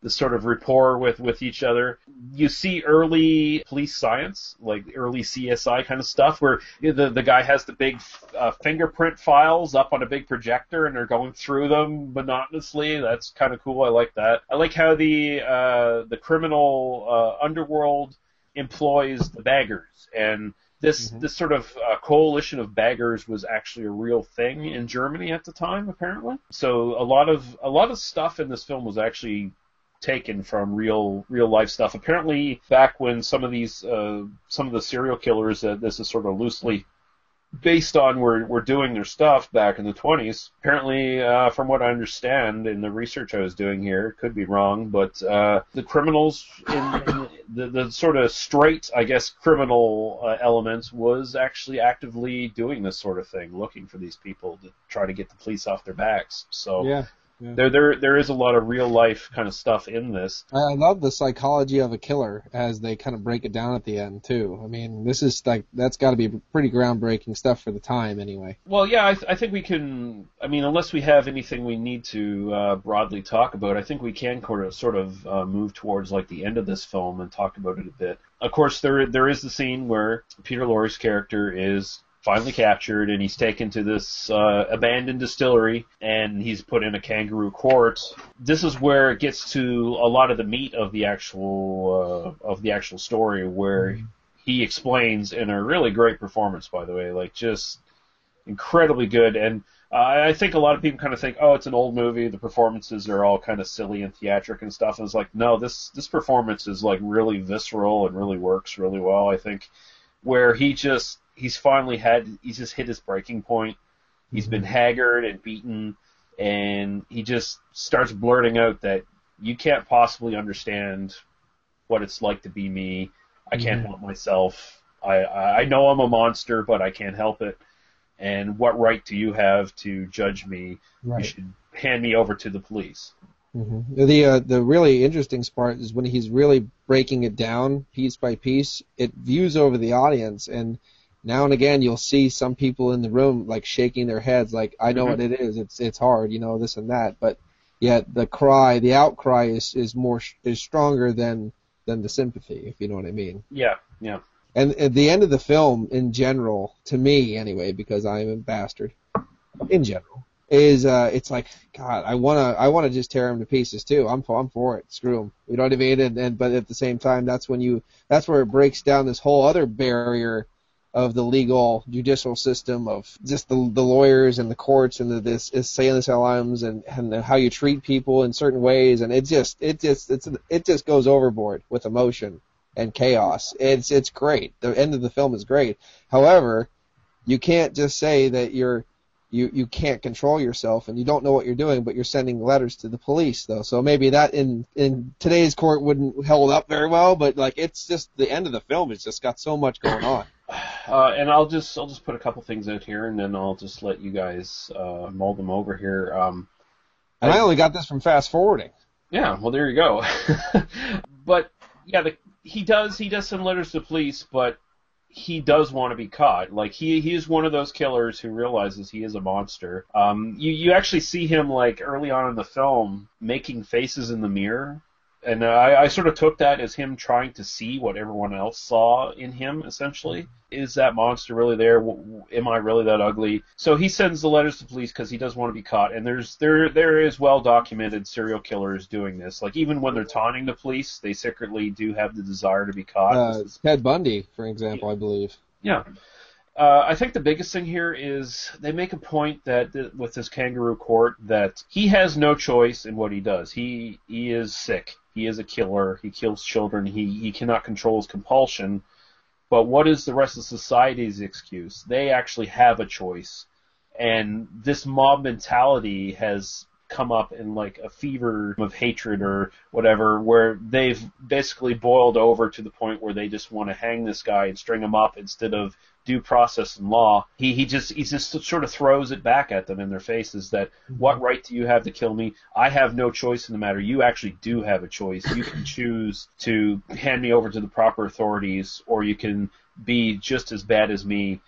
this sort of rapport with with each other. You see early police science, like early CSI kind of stuff, where the the guy has the big uh, fingerprint files up on a big projector, and they're going through them monotonously. That's kind of cool. I like that. I like how the uh, the criminal uh, underworld employs the baggers and this this sort of uh, coalition of baggers was actually a real thing in Germany at the time apparently so a lot of a lot of stuff in this film was actually taken from real real life stuff apparently back when some of these uh, some of the serial killers that this is sort of loosely based on were were doing their stuff back in the 20s. Apparently, uh, from what I understand in the research I was doing here, could be wrong, but uh, the criminals in, in the the sort of straight, I guess, criminal uh, elements was actually actively doing this sort of thing, looking for these people to try to get the police off their backs. So Yeah. There there there is a lot of real life kind of stuff in this. I I love the psychology of a killer as they kind of break it down at the end too. I mean, this is like that's got to be pretty groundbreaking stuff for the time anyway. Well, yeah, I, th- I think we can. I mean, unless we have anything we need to uh, broadly talk about, I think we can sort of, sort of uh, move towards like the end of this film and talk about it a bit. Of course, there there is the scene where Peter Lorre's character is finally captured and he's taken to this uh, abandoned distillery and he's put in a kangaroo court. This is where it gets to a lot of the meat of the actual uh, of the actual story, where he explains in a really great performance, by the way, like just incredibly good. And uh, I think a lot of people kind of think, oh, it's an old movie. The performances are all kind of silly and theatric and stuff. And it's like, no, this this performance is like really visceral and really works really well. I think where he just he's finally had he's just hit his breaking point. He's been haggard and beaten, and he just starts blurting out that you can't possibly understand what it's like to be me. I can't help myself. I, I I know I'm a monster, but I can't help it. And what right do you have to judge me? You should hand me over to the police. hmm The uh, the really interesting part is when he's really breaking it down piece by piece. It views over the audience, and now and again you'll see some people in the room like shaking their heads, like I know Mhm. what it is. It's it's hard, you know, this and that. But yet the cry, the outcry is is more is stronger than than the sympathy, if you know what I mean. Yeah, yeah. And at the end of the film, in general, to me anyway, because I'm a bastard, in general, is uh, it's like God, I wanna, I wanna just tear him to pieces too. I'm, I'm for it. Screw him. You know what I mean? And, and but at the same time, that's when you, that's where it breaks down this whole other barrier of the legal judicial system of just the the lawyers and the courts and the this insane asylums and and how you treat people in certain ways and it just it just it's it just goes overboard with emotion and chaos. It's it's great. The end of the film is great. However, you can't just say that you're you you can't control yourself and you don't know what you're doing, but you're sending letters to the police though. So maybe that in in today's court wouldn't hold up very well, but like it's just the end of the film. It's just got so much going on. Uh, and I'll just I'll just put a couple things out here, and then I'll just let you guys uh, mull them over here. Um, And I only got this from fast forwarding. yeah, well there you go. but yeah, the, he does he does send letters to police, but he does want to be caught. Like he he is one of those killers who realizes he is a monster. Um, you you actually see him like early on in the film making faces in the mirror. And I, I sort of took that as him trying to see what everyone else saw in him, essentially. Is that monster really there? W- Am I really that ugly? So he sends the letters to police because he does want to be caught. And there's there there is well documented serial killers doing this. Like even when they're taunting the police, they secretly do have the desire to be caught. Uh, Ted Bundy, for example, I believe. yeah. Uh, I think the biggest thing here is they make a point that, that with this kangaroo court that he has no choice in what he does. He he is sick. He is a killer. He kills children. He he cannot control his compulsion. But what is the rest of society's excuse? They actually have a choice, and this mob mentality has come up in like a fever of hatred or whatever where they've basically boiled over to the point where they just want to hang this guy and string him up instead of due process and law. He he just he just sort of throws it back at them in their faces that mm-hmm. what right do you have to kill me? I have no choice in the matter. You actually do have a choice. You can choose to hand me over to the proper authorities or you can be just as bad as me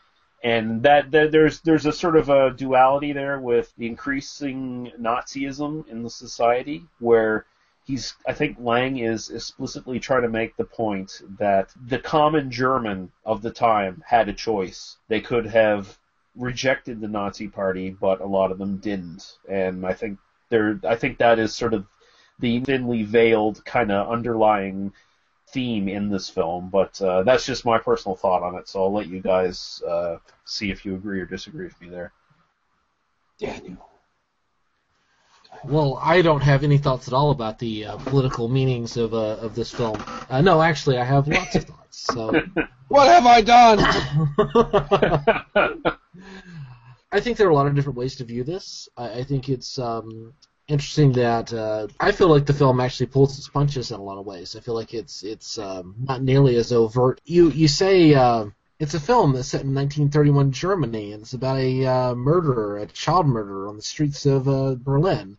and that, that there's there's a sort of a duality there with the increasing Nazism in the society, where he's I think Lang is explicitly trying to make the point that the common German of the time had a choice. They could have rejected the Nazi Party, but a lot of them didn't, and I think there I think that is sort of the thinly veiled kind of underlying theme in this film, but uh, that's just my personal thought on it. So I'll let you guys uh, see if you agree or disagree with me there. Daniel. Well, I don't have any thoughts at all about the uh, political meanings of uh, of this film. Uh, no, actually, I have lots of thoughts. So What have I done? I think there are a lot of different ways to view this. I, I think it's um, interesting that uh, I feel like the film actually pulls its punches in a lot of ways. I feel like it's it's um, not nearly as overt. You you say uh, it's a film that's set in 1931 Germany and it's about a uh, murderer, a child murderer on the streets of uh, Berlin,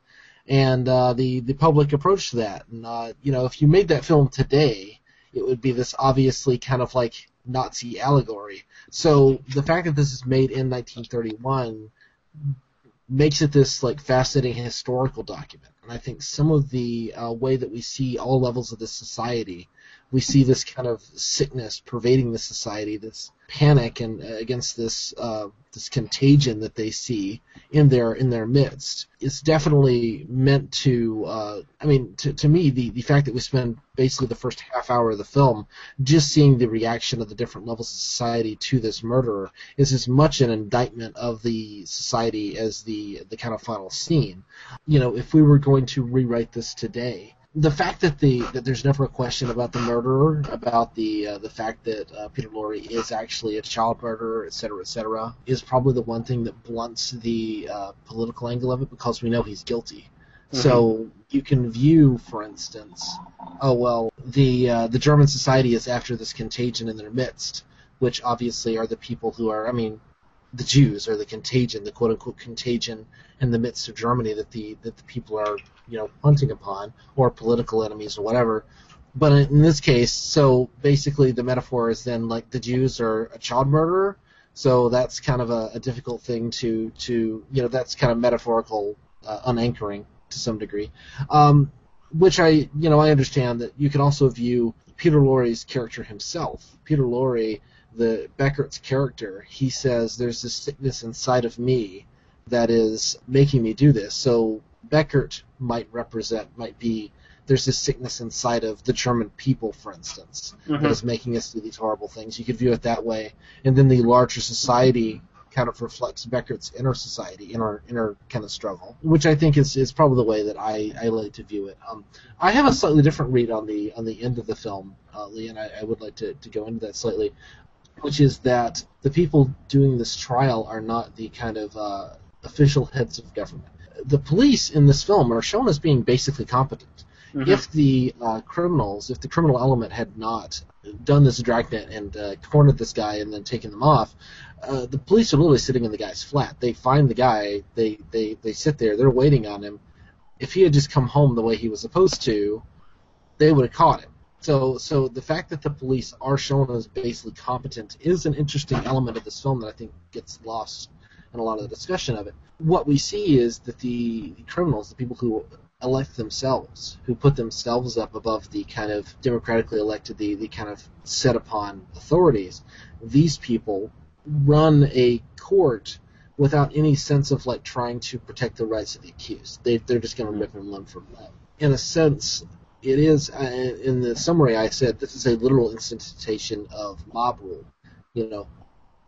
and uh, the the public approach to that. And uh, you know, if you made that film today, it would be this obviously kind of like Nazi allegory. So the fact that this is made in 1931 makes it this like fascinating historical document. And I think some of the uh, way that we see all levels of this society, we see this kind of sickness pervading the society, this panic and uh, against this uh, this contagion that they see in their in their midst. It's definitely meant to. Uh, I mean, to, to me, the the fact that we spend basically the first half hour of the film just seeing the reaction of the different levels of society to this murderer is as much an indictment of the society as the the kind of final scene. You know, if we were going to rewrite this today, the fact that the that there's never a question about the murderer, about the uh, the fact that uh, Peter Lorre is actually a child murderer, et cetera, et cetera, is probably the one thing that blunts the uh, political angle of it because we know he's guilty. So you can view, for instance, oh well, the uh, the German society is after this contagion in their midst, which obviously are the people who are, I mean, the Jews are the contagion, the quote unquote contagion in the midst of Germany that the that the people are you know hunting upon, or political enemies or whatever. But in this case, so basically the metaphor is then like the Jews are a child murderer. So that's kind of a, a difficult thing to to you know that's kind of metaphorical uh, unanchoring to some degree. Um, which I you know I understand that you can also view Peter Lorre's character himself. Peter Lorre, the Beckert's character, he says there's this sickness inside of me that is making me do this. So Beckert might represent might be there's this sickness inside of the German people, for instance, Mhm. that is making us do these horrible things. You could view it that way, and then the larger society kind of reflects Beckert's inner society, inner inner kind of struggle, which I think is, is probably the way that I, I like to view it. Um, I have a slightly different read on the on the end of the film, uh, Lee, and I, I would like to, to go into that slightly, which is that the people doing this trial are not the kind of uh, official heads of government. The police in this film are shown as being basically competent. Mhm. If the uh, criminals, if the criminal element had not done this dragnet and uh, cornered this guy and then taken them off, uh, the police are literally sitting in the guy's flat. They find the guy, they, they, they sit there, they're waiting on him. If he had just come home the way he was supposed to, they would have caught him. So, so the fact that the police are shown as basically competent is an interesting element of this film that I think gets lost in a lot of the discussion of it. What we see is that the criminals, the people who elect themselves, who put themselves up above the kind of democratically elected, the, the kind of set upon authorities, these people run a court without any sense of like trying to protect the rights of the accused. They, they're just going to rip and limb from limb. In a sense, it is, uh, in the summary I said, this is a literal instantation of mob rule. You know,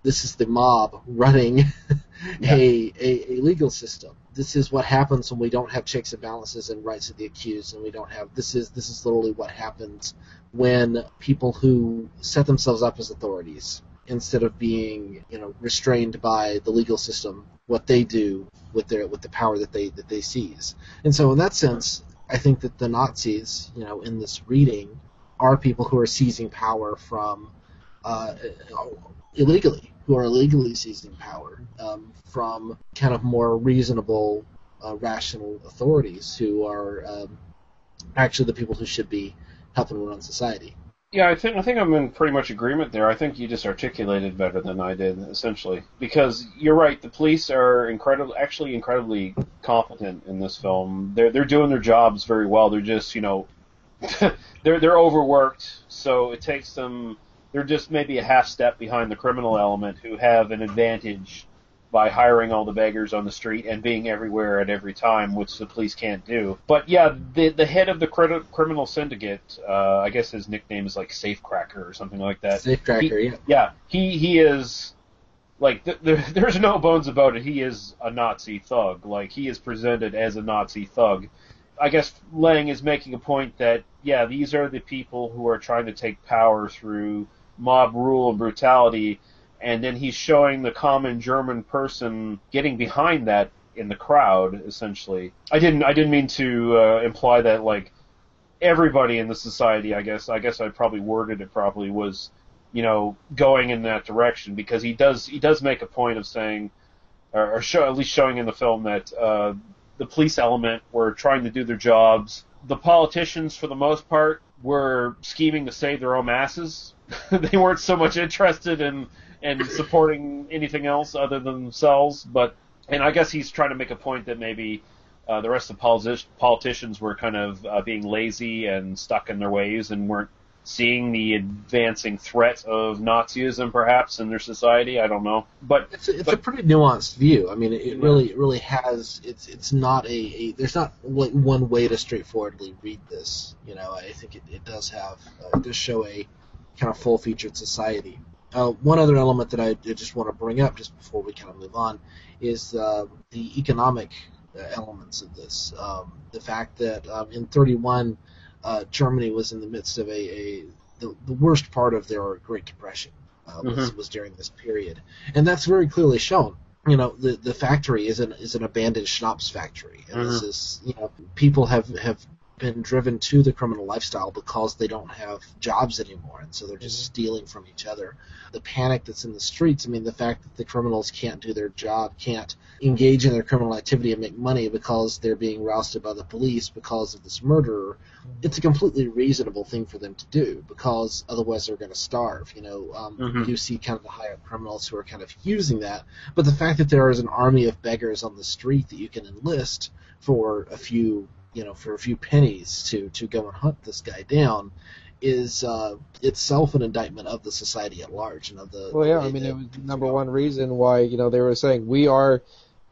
this is the mob running a, a, a legal system. This is what happens when we don't have checks and balances and rights of the accused, and we don't have. This is this is literally what happens when people who set themselves up as authorities, instead of being you know restrained by the legal system, what they do with their with the power that they that they seize. And so in that sense, I think that the Nazis, you know, in this reading, are people who are seizing power from uh, illegally, who are illegally seizing power um, from kind of more reasonable, uh, rational authorities who are um, actually the people who should be helping run society. Yeah, I think I think I'm in pretty much agreement there. I think you just articulated better than I did, essentially, because you're right. The police are incredible, actually incredibly competent in this film. They're they're doing their jobs very well. They're just you know, they're they're overworked, so it takes them. They're just maybe a half step behind the criminal element, who have an advantage by hiring all the beggars on the street and being everywhere at every time, which the police can't do. But yeah, the the head of the cri- criminal syndicate, uh, I guess his nickname is like Safecracker or something like that. Safecracker, yeah. Yeah, he he is like th- there, there's no bones about it. He is a Nazi thug. Like he is presented as a Nazi thug. I guess Lang is making a point that yeah, these are the people who are trying to take power through mob rule and brutality, and then he's showing the common German person getting behind that in the crowd. Essentially, I didn't I didn't mean to uh, imply that like everybody in the society. I guess I guess I probably worded it properly was you know going in that direction because he does he does make a point of saying or, or show at least showing in the film that uh, the police element were trying to do their jobs. The politicians, for the most part, were scheming to save their own asses. they weren't so much interested in in supporting anything else other than themselves. But and I guess he's trying to make a point that maybe uh, the rest of the politi- politicians were kind of uh, being lazy and stuck in their ways and weren't seeing the advancing threat of Nazism perhaps in their society. I don't know, but It's a, it's But- a pretty nuanced view. I mean, it, it really it really has. It's it's not a, a there's not like one way to straightforwardly read this. You know, I think it, it does have uh, it does show a kind of full featured society. Uh, one other element that I, I just want to bring up just before we kind of move on is uh, the economic uh, elements of this. Um, the fact that um, in 31, uh, Germany was in the midst of a, a the, the worst part of their Great Depression uh, was, was during this period, and that's very clearly shown. You know, the the factory is an is an abandoned schnapps factory, and this is you know people have have been driven to the criminal lifestyle because they don't have jobs anymore, and so they're just stealing from each other. The panic that's in the streets, I mean, the fact that the criminals can't do their job, can't engage in their criminal activity and make money because they're being rousted by the police because of this murderer, it's a completely reasonable thing for them to do because otherwise they're going to starve. You know, um, Mhm. you see kind of the higher criminals who are kind of using that, but the fact that there is an army of beggars on the street that you can enlist for a few, you know, for a few pennies to to go and hunt this guy down is uh, itself an indictment of the society at large and of the. Well, yeah, I mean, that it was number go. one reason why you know they were saying we are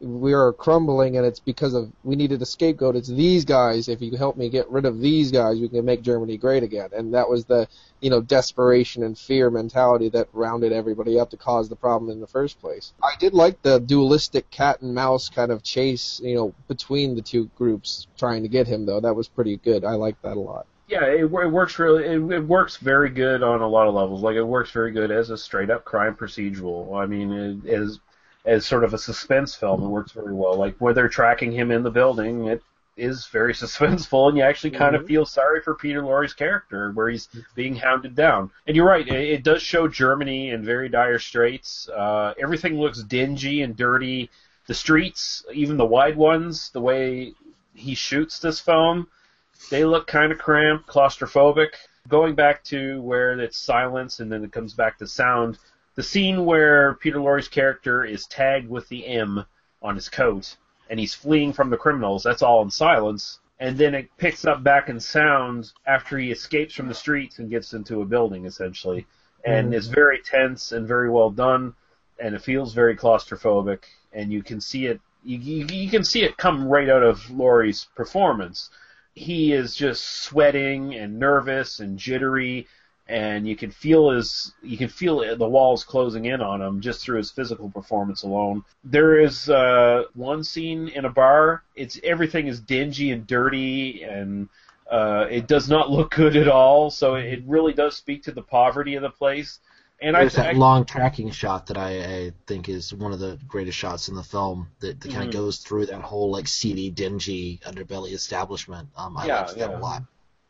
we are crumbling and it's because of we needed a scapegoat. It's these guys. If you help me get rid of these guys, we can make Germany great again. And that was the you know desperation and fear mentality that rounded everybody up to cause the problem in the first place. I did like the dualistic cat and mouse kind of chase you know between the two groups trying to get him though. That was pretty good. I liked that a lot. Yeah, it, it works really. It, it works very good on a lot of levels. Like it works very good as a straight up crime procedural. I mean, it, as as sort of a suspense film, it works very well. Like where they're tracking him in the building, it is very suspenseful, and you actually kind of feel sorry for Peter Lorre's character, where he's being hounded down. And you're right, it, it does show Germany in very dire straits. Uh, everything looks dingy and dirty. The streets, even the wide ones, the way he shoots this film, they look kind of cramped, claustrophobic. Going back to where it's silence and then it comes back to sound, the scene where Peter Lorre's character is tagged with the M on his coat and he's fleeing from the criminals, that's all in silence. And then it picks up back in sound after he escapes from the streets and gets into a building, essentially. And mm. it's very tense and very well done, and it feels very claustrophobic. And you can see it, you, you, you can see it come right out of Lorre's performance. He is just sweating and nervous and jittery, and you can feel his you can feel the walls closing in on him just through his physical performance alone. There is uh, one scene in a bar. It's everything is dingy and dirty and uh, it does not look good at all. So it really does speak to the poverty of the place. And There's I, that I long tracking shot that I, I think is one of the greatest shots in the film that, that kind of goes through that whole like seedy, dingy underbelly establishment. Um, I Yeah, liked that yeah. a lot.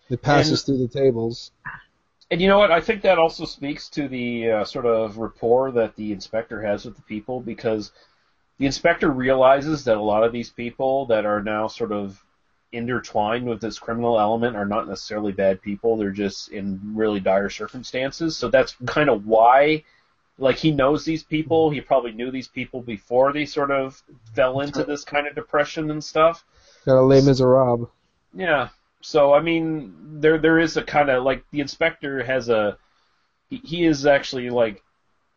It passes And- through the tables. And you know what? I think that also speaks to the uh, sort of rapport that the inspector has with the people because the inspector realizes that a lot of these people that are now sort of intertwined with this criminal element are not necessarily bad people. They're just in really dire circumstances. So that's kind of why, like, he knows these people. He probably knew these people before they sort of fell into this kind of depression and stuff. Got a Les Miserables. Yeah. So I mean, there there is a kind of like the inspector has a he, he is actually like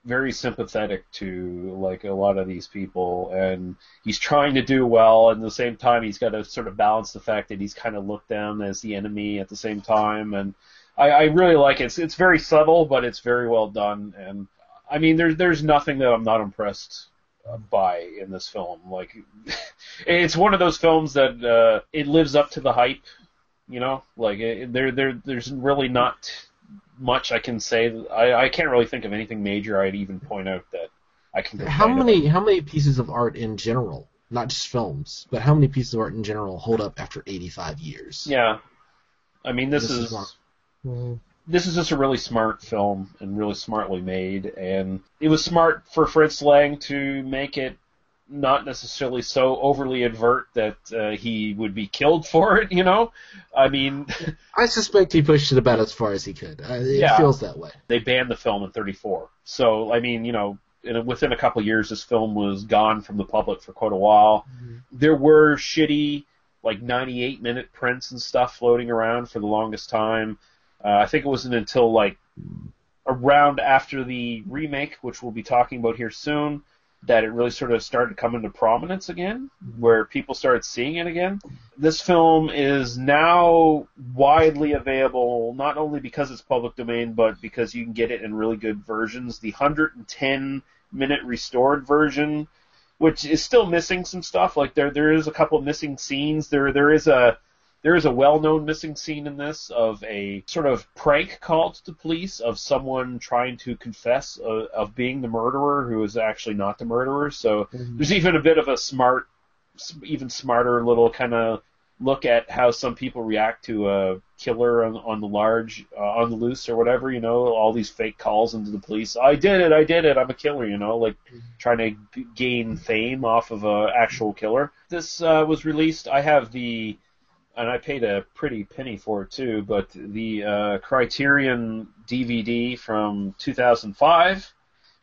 very sympathetic to like a lot of these people, and he's trying to do well, and at the same time he's got to sort of balance the fact that he's kind of looked down as the enemy at the same time, and I, I really like it. It's it's very subtle, but it's very well done, and I mean, there's there's nothing that I'm not impressed uh, by in this film. Like, it's one of those films that uh, it lives up to the hype. You know, like it, there there there's really not much I can say. I I can't really think of anything major I'd even point out that I can. How complain many how many pieces of art in general, not just films, but how many pieces of art in general hold up after 85 years? Yeah, I mean this, This is is. one. Mhm. this is just a really smart film and really smartly made, and it was smart for Fritz Lang to make it not necessarily so overly advert that uh, he would be killed for it. You know, I mean, I suspect he pushed it about as far as he could. It Yeah. feels that way. they banned the film in '34, so I mean, you know, in a, within a couple of years, this film was gone from the public for quite a while. There were shitty, like 98 minute prints and stuff floating around for the longest time. Uh, I think it wasn't until like around after the remake, which we'll be talking about here soon, that it really sort of started coming to prominence again, where people started seeing it again. This film is now widely available, not only because it's public domain, but because you can get it in really good versions. The 110 minute restored version, which is still missing some stuff. Like there, there is a couple missing scenes. There, there is a there is a well-known missing scene in this of a sort of prank call to the police of someone trying to confess uh, of being the murderer who is actually not the murderer. So there's even a bit of a smart, even smarter little kind of look at how some people react to a killer on, on the large, uh, on the loose or whatever. You know, all these fake calls into the police. I did it. I did it. I'm a killer. You know, like trying to g- gain fame off of a actual killer. This uh, was released. I have the and I paid a pretty penny for it too, but the uh, Criterion DVD from 2005,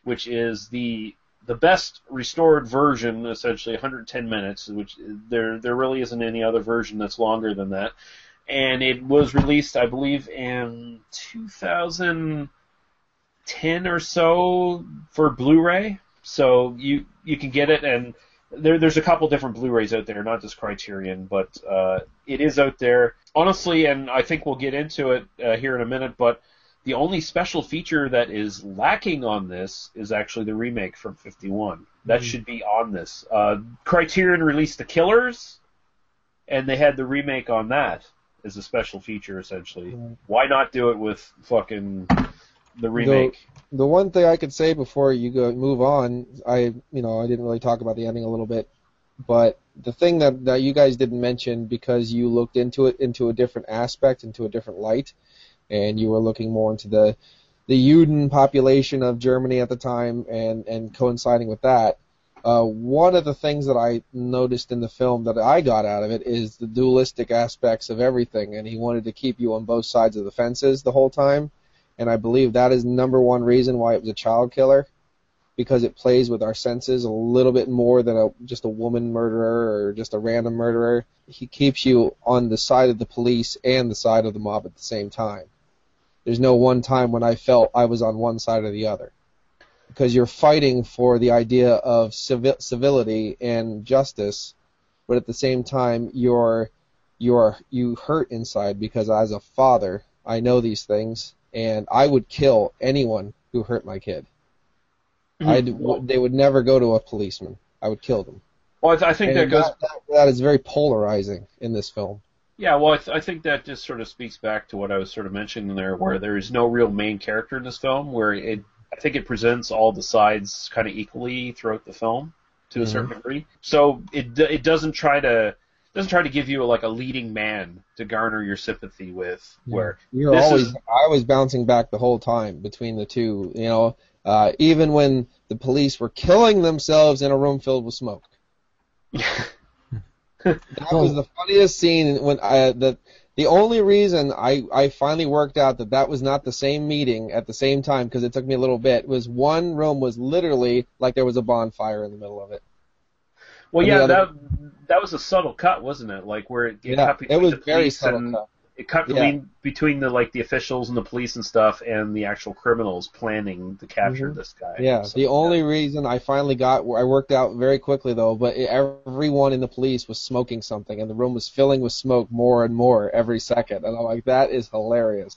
which is the the best restored version, essentially 110 minutes, which there there really isn't any other version that's longer than that, and it was released, I believe, in 2010 or so for Blu-ray. So you you can get it and there, there's a couple different Blu-rays out there, not just Criterion, but uh, it is out there. Honestly, and I think we'll get into it uh, here in a minute, but the only special feature that is lacking on this is actually the remake from '51. That should be on this. Uh, Criterion released The Killers, and they had the remake on that as a special feature, essentially. Right. Why not do it with fucking the remake? The one thing I could say before you go move on, I you know I didn't really talk about the ending a little bit, but the thing that that you guys didn't mention because you looked into it into a different aspect, into a different light, and you were looking more into the the Juden population of Germany at the time, and and coinciding with that. Uh, one of the things that I noticed in the film that I got out of it is the dualistic aspects of everything, and he wanted to keep you on both sides of the fences the whole time and I believe that is number one reason why it was a child killer, because it plays with our senses a little bit more than a just a woman murderer or just a random murderer. He keeps you on the side of the police and the side of the mob at the same time. There's no one time when I felt I was on one side or the other, because you're fighting for the idea of civil, civility and justice, but at the same time you're you're you hurt inside because as a father I know these things and I would kill anyone who hurt my kid. Mm-hmm. I'd, they would never go to a policeman. I would kill them. Well, I, th- I think And that goes. that, that is very polarizing in this film. Yeah, well, I, th- I think that just sort of speaks back to what I was sort of mentioning there, where there is no real main character in this film, where it, I think it presents all the sides kind of equally throughout the film to a mm-hmm. certain degree. So it it doesn't try to doesn't try to give you a, like a leading man to garner your sympathy with, where You're This always is- I was bouncing back the whole time between the two. You know, uh, even when the police were killing themselves in a room filled with smoke. That was the funniest scene when I the the only reason I I finally worked out that that was not the same meeting at the same time because it took me a little bit was one room was literally like there was a bonfire in the middle of it. Well, yeah, the that that was a subtle cut, wasn't it? Like where it, it Yeah, cut between it was the very police subtle. and cut. it cut Yeah. between between the like the officials and the police and stuff, and the actual criminals planning to capture Mhm. this guy. Yeah, the only reason I finally got I worked out very quickly though, but everyone in the police was smoking something, and the room was filling with smoke more and more every second, and I'm like, that is hilarious.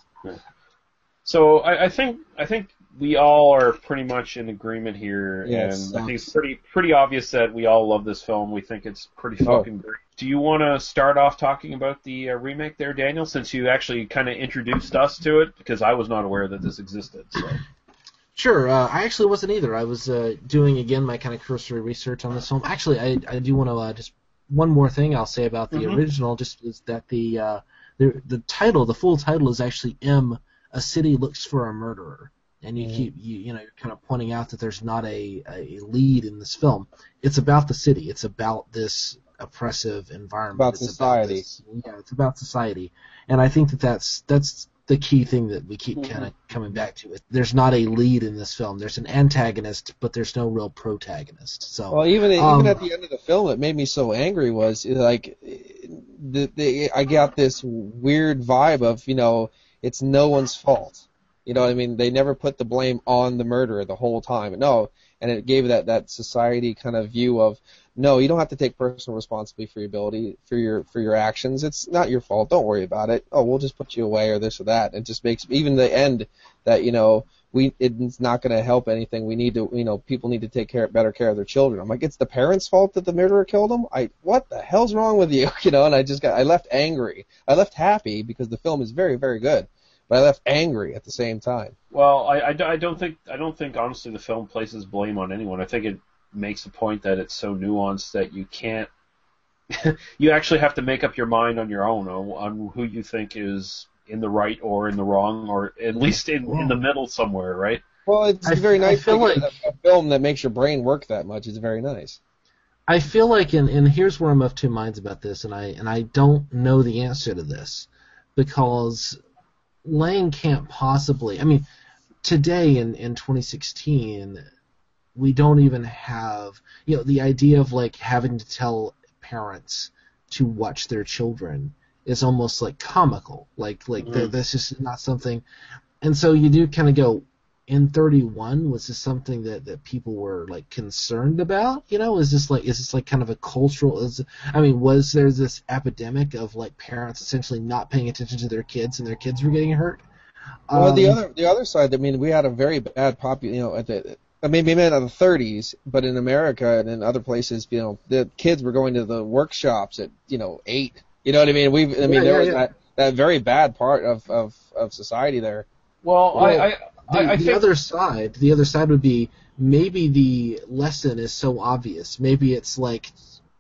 So I, I think I think we all are pretty much in agreement here, Yes. and I think it's pretty pretty obvious that we all love this film. We think it's pretty Oh. fucking great. Do you want to start off talking about the uh, remake there, Daniel? Since you actually kind of introduced us to it, because I was not aware that this existed. So. Sure. Uh, I actually wasn't either. I was uh, doing again my kind of cursory research on this film. Actually, I I do want to uh, just one more thing I'll say about the Mhm. original, just is that the uh, the the title, the full title is actually M. A city looks for a murderer, and you Mhm. keep you you know kind of pointing out that there's not a a lead in this film. It's about the city. It's about this oppressive environment. About It's society. this- yeah, it's about society, and I think that that's that's the key thing that we keep kind of coming back to. There's not a lead in this film. There's an antagonist, but there's no real protagonist. So Well, even Um, even at the end of the film, it made me so angry was like, the, the I got this weird vibe of you know it's no one's fault. You know what I mean? They never put the blame on the murderer the whole time. No, and it gave that that society kind of view of no, you don't have to take personal responsibility for your ability for your for your actions. It's not your fault. Don't worry about it. Oh, we'll just put you away or this or that. It just makes even the end that you know we it's not going to help anything. We need to you know people need to take care better care of their children. I'm like it's the parents' fault that the murderer killed them. I what the hell's wrong with you? You know, and I just got I left angry. I left happy because the film is very very good, but I left angry at the same time. Well, I, I, I don't think I don't think honestly the film places blame on anyone. I think it makes a point that it's so nuanced that you can't. you actually have to make up your mind on your own on, on who you think is in the right or in the wrong, or at least in, in the middle somewhere, right? Well, it's I- very I nice. feel like- a, a film that makes your brain work that much is very nice. I feel like, and, and here's where I'm of two minds about this, and I and I don't know the answer to this because Lang can't possibly. I mean, today in in 2016, we don't even have you know the idea of like having to tell parents to watch their children is almost like comical. Like like mm-hmm. th- that's just not something. And so you do kind of go, in 31 was this something that, that people were like concerned about you know is this like is this like kind of a cultural is i mean was there this epidemic of like parents essentially not paying attention to their kids and their kids were getting hurt Well, the Um, other the other side, I mean, we had a very bad pop, you know, at the I mean, maybe in the 30s, but in America and in other places, you know, the kids were going to the workshops at you know eight. You know what I mean? We, I mean, Yeah, there yeah, was yeah. that that very bad part of of of society there. Well, Well, I, I, the, I, I the think other side the other side would be maybe the lesson is so obvious. Maybe it's like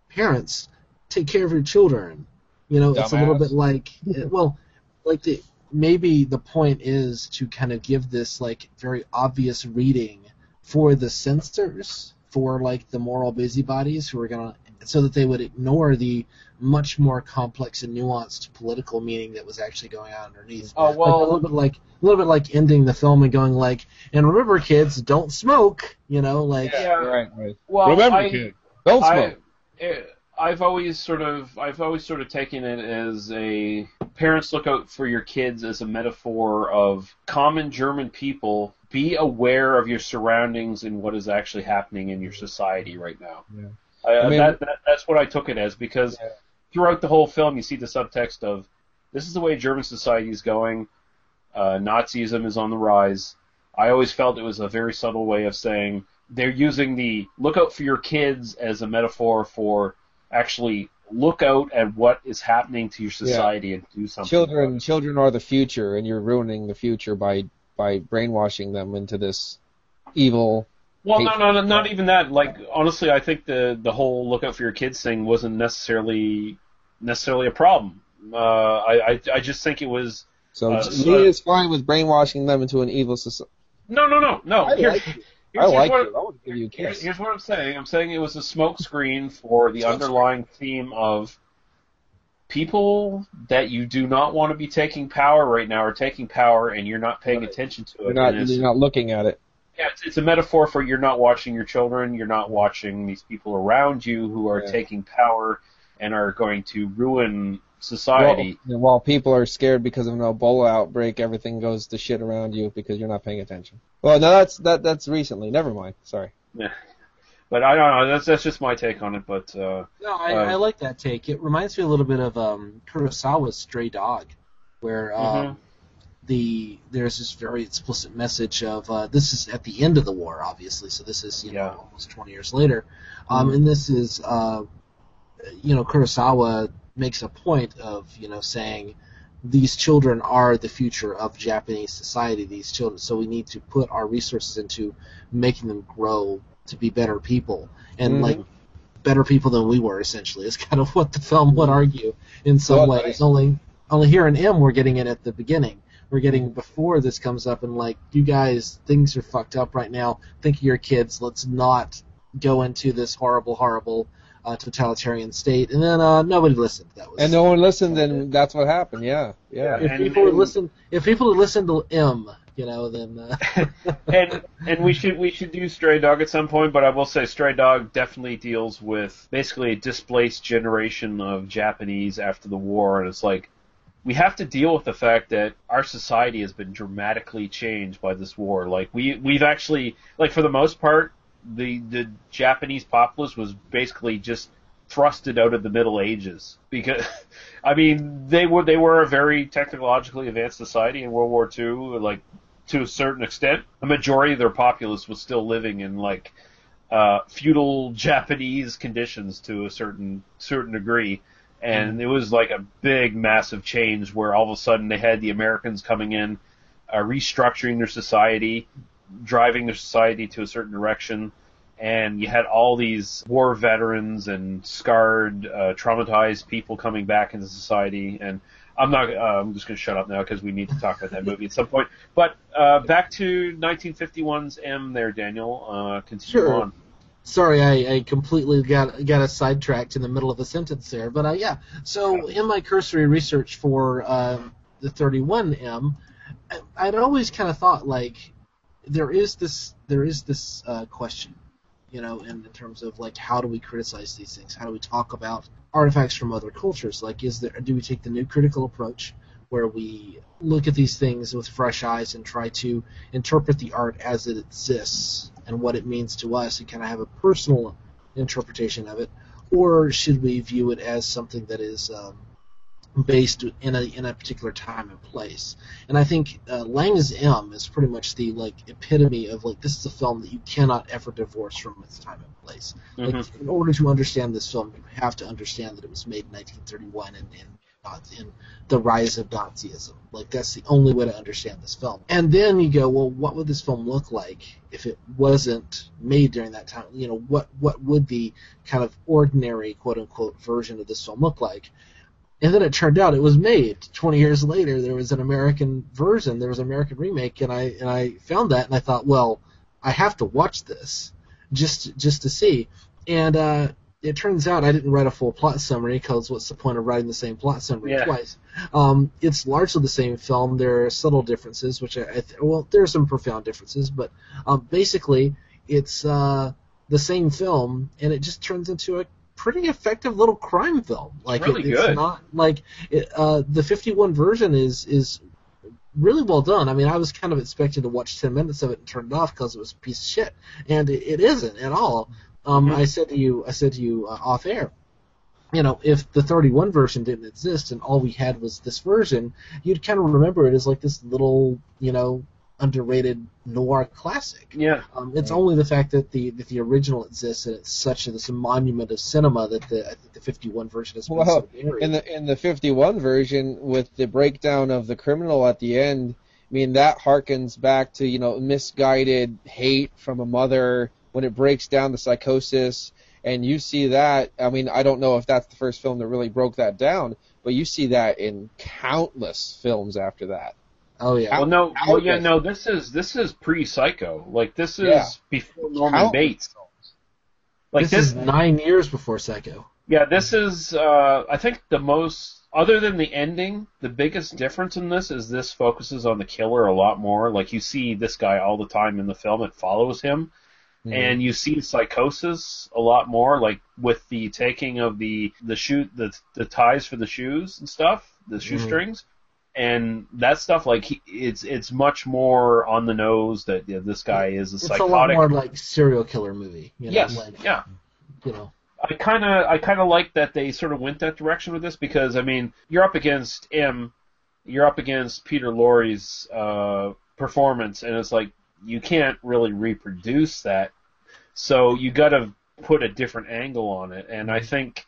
parents take care of your children. You know it's a little bit like well like the maybe the point is to kind of give this like very obvious reading for the censors for like the moral busybodies who are gonna so that they would ignore the much more complex and nuanced political meaning that was actually going on underneath Oh like, a well, little bit like a little bit like ending the film and going like, and remember, kids, don't smoke. You know, like yeah. Right, right. Well, Remember, I, kid, don't smoke. I, eh, I've always sort of I've always sort of taken it as a parents look out for your kids as a metaphor of common German people. Be aware of your surroundings and what is actually happening in your society right now. Yeah. I, I mean- that, that that's what I took it as because Yeah. Throughout the whole film you see the subtext of this is the way German society is going. Uh, Nazism is on the rise. I always felt it was a very subtle way of saying they're using the look out for your kids as a metaphor for actually look out at what is happening to your society and do something. Children, children are the future, and you're ruining the future by by brainwashing them into this evil. Well, no, no, no, not even that. Like honestly, I think the the whole look out for your kids thing wasn't necessarily necessarily a problem. Uh, I, I I just think it was So Uh, me so- is fine with brainwashing them into an evil society. no, no, no, no. I Here- like you. here's- I like what- you. I want to give you a Here's, kiss. here's what I'm saying. I'm saying it was a smokescreen for the underlying theme of people that you do not want to be taking power right now are taking power, and you're not paying Right. attention to it. You're not, you're not looking at it. yeah, it's, it's a metaphor for you're not watching your children, you're not watching these people around you who are Yeah. taking power and are going to ruin society. While, while people are scared because of an Ebola outbreak, everything goes to shit around you because you're not paying attention. Well, no, that's that that's recently. Never mind. Sorry. Yeah. But I don't know. That's that's just my take on it. But uh, no, I, Uh, I like that take. It reminds me a little bit of um, Kurosawa's Stray Dog, where um, Mhm. the there's this very explicit message of uh, this is at the end of the war, obviously. So this is you know almost 20 years later, um, and this is uh, you know Kurosawa makes a point of you know saying these children are the future of Japanese society. These children, so we need to put our resources into making them grow to be better people and Mhm. like better people than we were. Essentially, is kind of what the film would argue in some Well, ways. Only only here in M we're getting it at the beginning. We're getting before this comes up and like you guys things are fucked up right now. Think of your kids. Let's not go into this horrible, horrible uh, totalitarian state. And then uh, nobody listened. That was And no one listened, and that's what happened. Yeah, yeah. if And- people would and- listen, if people would listen to M, you know, then uh, and and we should we should do Stray Dog at some point, but I will say Stray Dog definitely deals with basically a displaced generation of Japanese after the war, and it's like we have to deal with the fact that our society has been dramatically changed by this war. Like we we've actually like for the most part the the Japanese populace was basically just thrusted out of the Middle Ages. Because I mean they were they were a very technologically advanced society in World War II like to a certain extent. The majority of their populace was still living in like uh, feudal Japanese conditions to a certain certain degree. And it was like a big massive change where all of a sudden they had the Americans coming in uh, restructuring their society driving the society to a certain direction and you had all these war veterans and scarred, uh, traumatized people coming back into society. And I'm not. Uh, I'm just going to shut up now because we need to talk about that movie at some point. But uh, back to 1951's M. There, Daniel. Uh, continue Sure. on. sorry, I, I completely got got us sidetracked in the middle of a sentence there. But uh, yeah, so in my cursory research for um, the 31M, I- I'd always kind of thought like there is this there is this uh, question, you know, in, in terms of like how do we criticize these things? How do we talk about artifacts from other cultures? Like, is there do we take the new critical approach, where we look at these things with fresh eyes and try to interpret the art as it exists and what it means to us and kind of have a personal interpretation of it, or should we view it as something that is um, based in a in a particular time and place? And I think uh, Lang's M is pretty much the like epitome of like this is a film that you cannot ever divorce from its time and place. Like in order to understand this film, you have to understand that it was made in 1931 and, and in the rise of Nazism. Like that's the only way to understand this film. And then you go, well, what would this film look like if it wasn't made during that time? You know, what what would the kind of ordinary quote unquote version of this film look like? And then it turned out it was made 20 years later. There was an American version, there was an American remake, and I and I found that and I thought, well, I have to watch this just just to see. And uh, it turns out I didn't write a full plot summary because what's the point of writing the same plot summary Yeah. twice? Um, it's largely the same film. There are subtle differences, which I, I th- well, there are some profound differences, but um, basically it's uh, the same film, and it just turns into a pretty effective little crime film. Like really it, it's good. not like it, uh, the 51 version is is really well done. I mean, I was kind of expecting to watch 10 minutes of it and turn it off because it was a piece of shit, and it, it isn't at all. Um, Mhm. I said to you, I said to you uh, off air, you know, if the 31 version didn't exist and all we had was this version, you'd kind of remember it as like this little, you know, underrated noir classic. Yeah. Um, it's only the fact that the that the original exists and it's such a this monument of cinema that the I think the 51 version has been Well, so buried. in the in the 51 version with the breakdown of the criminal at the end i mean that harkens back to you know misguided hate from a mother when it breaks down the psychosis and you see that i mean i don't know if that's the first film that really broke that down but you see that in countless films after that oh yeah. Well, no. Well, yeah, no. This is this is pre-Psycho. Like this is Yeah. before Norman Countless Bates. Like this, this. is nine years before Psycho. Yeah, this is. Uh, I think the most. Other than the ending, the biggest difference in this is this focuses on the killer a lot more. Like you see this guy all the time in the film; it follows him, and you see psychosis a lot more. Like with the taking of the the shoe the the ties for the shoes and stuff, the shoestrings, and that stuff. Like he, it's it's much more on the nose that yeah, this guy is a It's psychotic. It's a lot more like serial killer movie. You know, yes, like, yeah. you know. I kind of I kind of like that they sort of went that direction with this because I mean you're up against M, you're up against Peter Lorre's uh, performance, and it's like you can't really reproduce that, so you got to put a different angle on it, and I think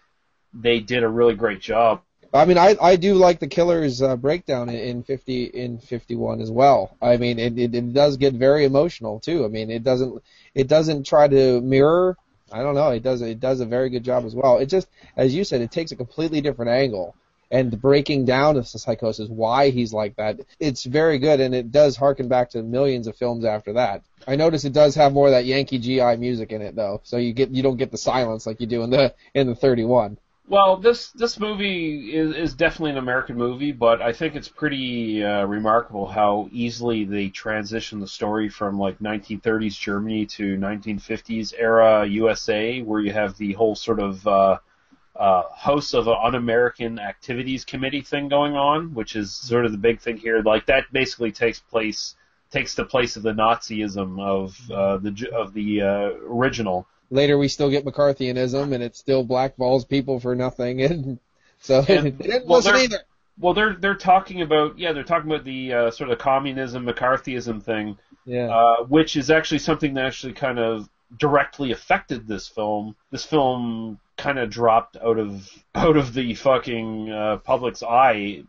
they did a really great job. I mean, I I do like the killer's uh, breakdown in, in fifty in fifty one as well. I mean, it, it it does get very emotional too. I mean, it doesn't it doesn't try to mirror. I don't know. It does it does a very good job as well. It just, as you said, it takes a completely different angle and the breaking down of the psychosis, why he's like that. It's very good, and it does harken back to millions of films after that. I notice it does have more of that Yankee GI music in it though, so you get you don't get the silence like you do in the in the thirty one. Well, this this movie is, is definitely an American movie, but I think it's pretty uh, remarkable how easily they transition the story from like 1930s Germany to 1950s era USA, where you have the whole sort of uh, uh, House of Un-American Activities Committee thing going on, which is sort of the big thing here. Like that basically takes place takes the place of the Nazism of uh, the of the uh, original. Later we still get McCarthyism and it still blackballs people for nothing and so And- it didn't well, listen either. Well, they're they're talking about yeah, they're talking about the uh, sort of communism McCarthyism thing, Yeah. uh, which is actually something that actually kind of directly affected this film. This film kind of dropped out of out of the fucking uh, public's eye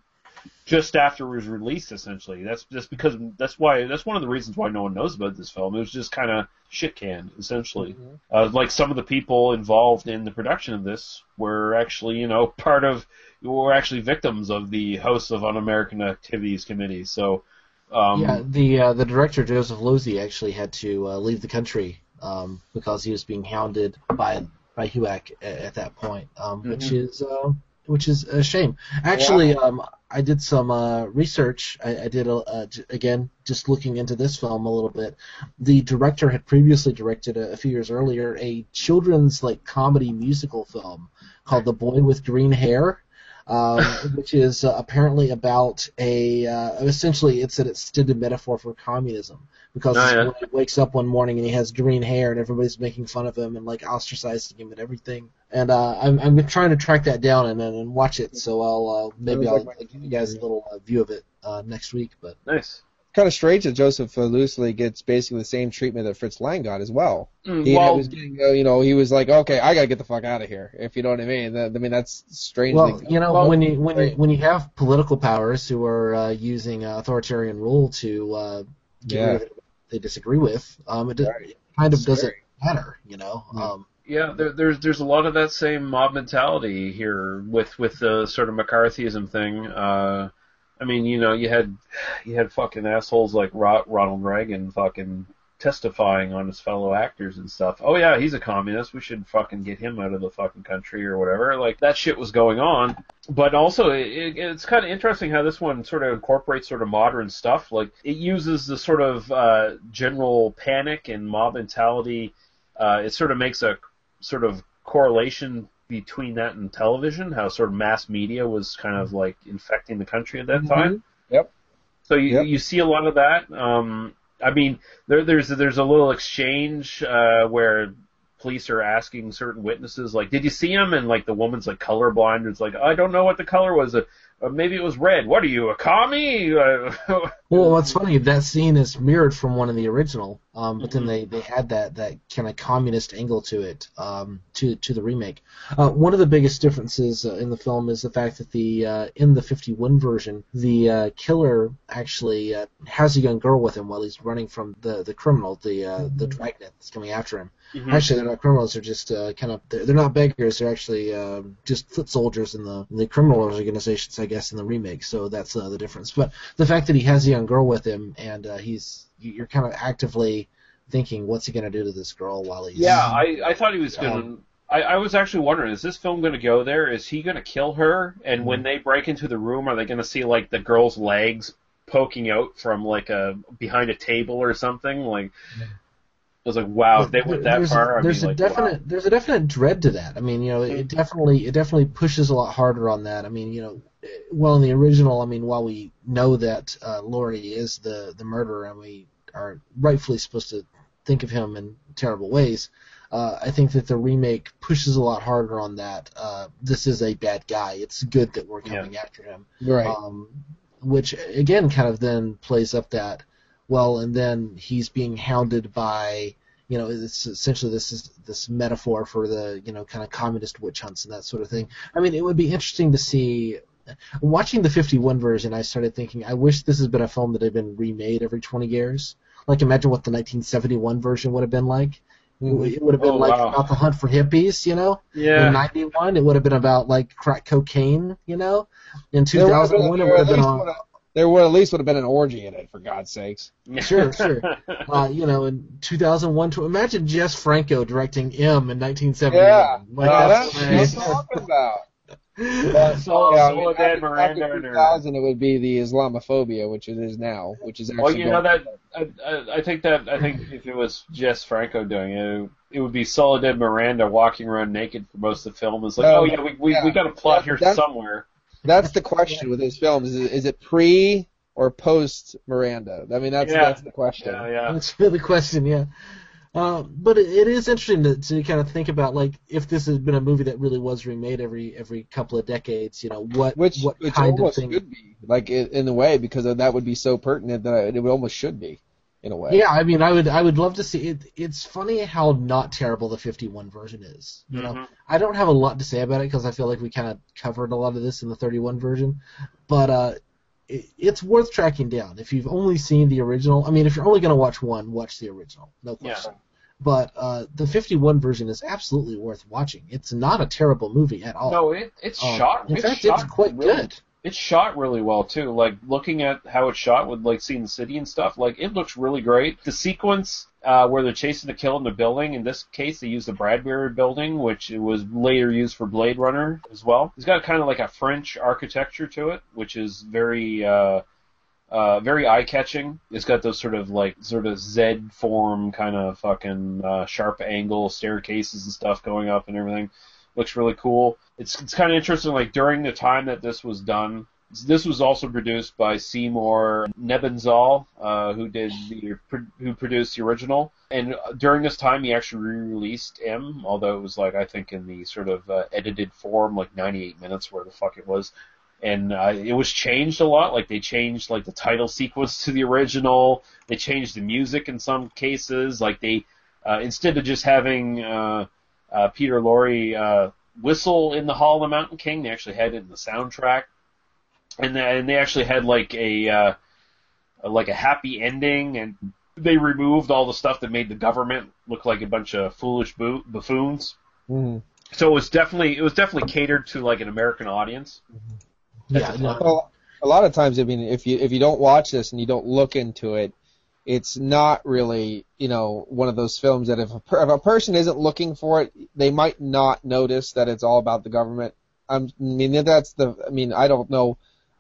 just after it was released. Essentially, that's just because that's why that's one of the reasons why no one knows about this film. It was just kind of shit canned, essentially. Uh, like some of the people involved in the production of this were actually, you know, part of were actually victims of the House of Un-American Activities Committee. So, um, yeah, the uh, the director Joseph Losey actually had to uh, leave the country um, because he was being hounded by by HUAC at, at that point, um, which Mhm. is uh, which is a shame. Actually, um, I did some uh, research. I, I did a, uh, j- again just looking into this film a little bit. The director had previously directed a, a few years earlier a children's like comedy musical film called The Boy with Green Hair. um, which is uh, apparently about a uh, essentially it's an extended metaphor for communism because Oh, yeah. he wakes up one morning and he has green hair and everybody's making fun of him and like ostracizing him and everything. And uh, I'm I'm trying to track that down and and watch it. So I'll uh, maybe I'll, like my give you guys a little uh, view of it uh, next week. But Nice. Kind of strange that Joseph uh, Losey gets basically the same treatment that Fritz Lang got as well. Mm, He well, was getting, uh, you know, he was like, okay, I gotta get the fuck out of here. If you know what I mean. That, I mean, that's strangely. well, you know Well, when you when you when you have political powers who are uh, using uh, authoritarian rule to uh, get Yeah. rid of what they disagree with, um, it, Right. it kind of Scary. doesn't matter, you know. Yeah. Um, Yeah, there, there's there's a lot of that same mob mentality here with with the sort of McCarthyism thing. Uh, I mean, you know, you had you had fucking assholes like Ro- Ronald Reagan fucking testifying on his fellow actors and stuff. Oh yeah, he's a communist. We should fucking get him out of the fucking country or whatever. Like that shit was going on. But also, it, it, it's kind of interesting how this one sort of incorporates sort of modern stuff. Like it uses the sort of uh, general panic and mob mentality. Uh, it sort of makes a sort of correlation between that and television, how sort of mass media was kind of like infecting the country at that Mhm. time. Yep. So you Yep. you see a lot of that. Um, I mean, there, there's there's a little exchange uh, where police are asking certain witnesses, like, "Did you see him?" And like the woman's like colorblind, and it's like, "I don't know what the color was. Uh, maybe it was red. What are you, a commie?" Uh, Well, what's funny, that scene is mirrored from one of the original, um, but Mm-hmm. then they, they had that, that kind of communist angle to it, um, to to the remake. Uh, one of the biggest differences uh, in the film is the fact that the uh, in the 51 version, the uh, killer actually uh, has a young girl with him while he's running from the the criminal, the uh, the dragnet that's coming after him. Mhm. Actually, they're not criminals; they're just uh, kind of they're, they're not beggars. They're actually um just foot soldiers in the in the criminal organizations, I guess, in the remake. So that's uh, the difference. But the fact that he has a young girl with him and uh, he's you- you're kind of actively thinking, what's he going to do to this girl while he's Yeah, I, I thought he was going. Um, I, I was actually wondering, is this film going to go there? Is he going to kill her? And when they break into the room, are they going to see like the girl's legs poking out from like a behind a table or something? Like, I was like, wow, if they went that there's, far, I'd there's be a like, definite wow. there's a definite dread to that. I mean, you know, it definitely it definitely pushes a lot harder on that. I mean, you know, well in the original, I mean, while we know that uh, Lorre is the the murderer and we are rightfully supposed to think of him in terrible ways, uh, I think that the remake pushes a lot harder on that. Uh, this is a bad guy. It's good that we're coming after him right. um, which again kind of then plays up that well, and then he's being hounded by you know it's essentially this is this metaphor for the you know kind of communist witch hunts and that sort of thing. I mean, it would be interesting to see. Watching the 51 version, I started thinking, I wish this had been a film that had been remade every 20 years. Like, imagine what the 1971 version would have been like. It would have been Oh, like wow. about the hunt for hippies, you know? Yeah. In '91, it would have been about like crack cocaine, you know. In There would have been- 2001, it would have been on. Would have- There would at least would have been an orgy in it, for God's sakes. Sure, sure. Uh, you know, in 2001, to imagine Jess Franco directing M in 1971. Yeah, Like, yeah, that's that's what I'm talking about. But, So- Yeah, I mean, after, Miranda after and her- 2000, it would be the Islamophobia, which it is now, which is actually. Well, you know that I, I, I think that I think if it was Jess Franco doing it, it would be Soledad Miranda walking around naked for most of the film. It's like, No, oh yeah, we we, yeah. we got a plot That- here that's- somewhere. That's the question with his films: is it, is it pre or post Miranda? I mean, that's Yeah. that's the question. Yeah, yeah. That's really the question, yeah. Uh, but it, it is interesting to, to kind of think about, like, if this had been a movie that really was remade every every couple of decades, you know, what Which what which kind of almost thing? should be, like in, in a way, because that would be so pertinent that it would almost should be, in a way. Yeah, I mean, I would I would love to see it. It's funny how not terrible the 51 version is. You know, Mhm. I don't have a lot to say about it because I feel like we kind of covered a lot of this in the 31 version, but uh, it, it's worth tracking down if you've only seen the original. I mean, if you're only going to watch one, watch the original, no Yeah. question. But uh, the 51 version is absolutely worth watching. It's not a terrible movie at all. No, it it's Um, shot. In it's fact, shot it's quite really, good. It's shot really well too. Like looking at how it's shot with like seeing the city and stuff, like it looks really great. The sequence uh, where they're chasing the kill in the building, in this case they used the Bradbury building, which it was later used for Blade Runner as well. It's got kind of like a French architecture to it, which is very uh, uh, very eye catching. It's got those sort of like sort of Z form kind of fucking uh, sharp angle staircases and stuff going up and everything. Looks really cool. It's it's kind of interesting. Like during the time that this was done, this was also produced by Seymour Nebenzahl, uh, who did the who produced the original. And during this time, he actually re-released M, although it was like I think in the sort of uh, edited form, like 98 minutes, where the fuck it was. And uh, it was changed a lot. Like they changed like the title sequence to the original. They changed the music in some cases. Like they uh, instead of just having uh, uh, Peter Lorre uh, whistle in the Hall of the Mountain King, they actually had it in the soundtrack and and they actually had like a uh, like a happy ending, and they removed all the stuff that made the government look like a bunch of foolish bo- buffoons. Mm-hmm. So it was definitely it was definitely catered to like an American audience. Yeah, the no, time. Well, a lot of times, I mean, if you if you don't watch this and you don't look into it, it's not really you know one of those films that if a, per- if a person isn't looking for it, they might not notice that it's all about the government. I'm, I mean, that's the. I mean, I don't know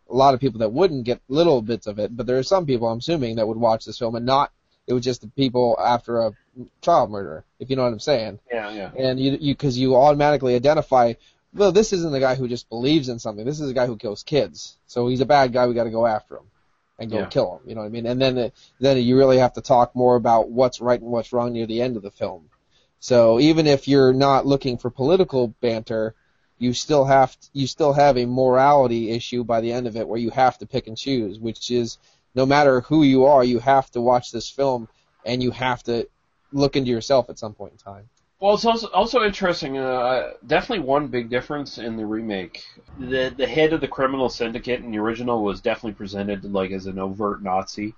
a lot of people that wouldn't get little bits of it, but there are some people I'm assuming that would watch this film and not. It was just the people after a child murder, if you know what I'm saying. Yeah, yeah. And you you because you automatically identify. Well, this isn't the guy who just believes in something. This is a guy who kills kids. So he's a bad guy. We got to go after him and go Yeah. kill him. You know what I mean? And then then you really have to talk more about what's right and what's wrong near the end of the film. So even if you're not looking for political banter, you still have you still have a morality issue by the end of it where you have to pick and choose, which is no matter who you are, you have to watch this film and you have to look into yourself at some point in time. Well, it's also also interesting. Uh, definitely one big difference in the remake. The the head of the criminal syndicate in the original was definitely presented like as an overt Nazi.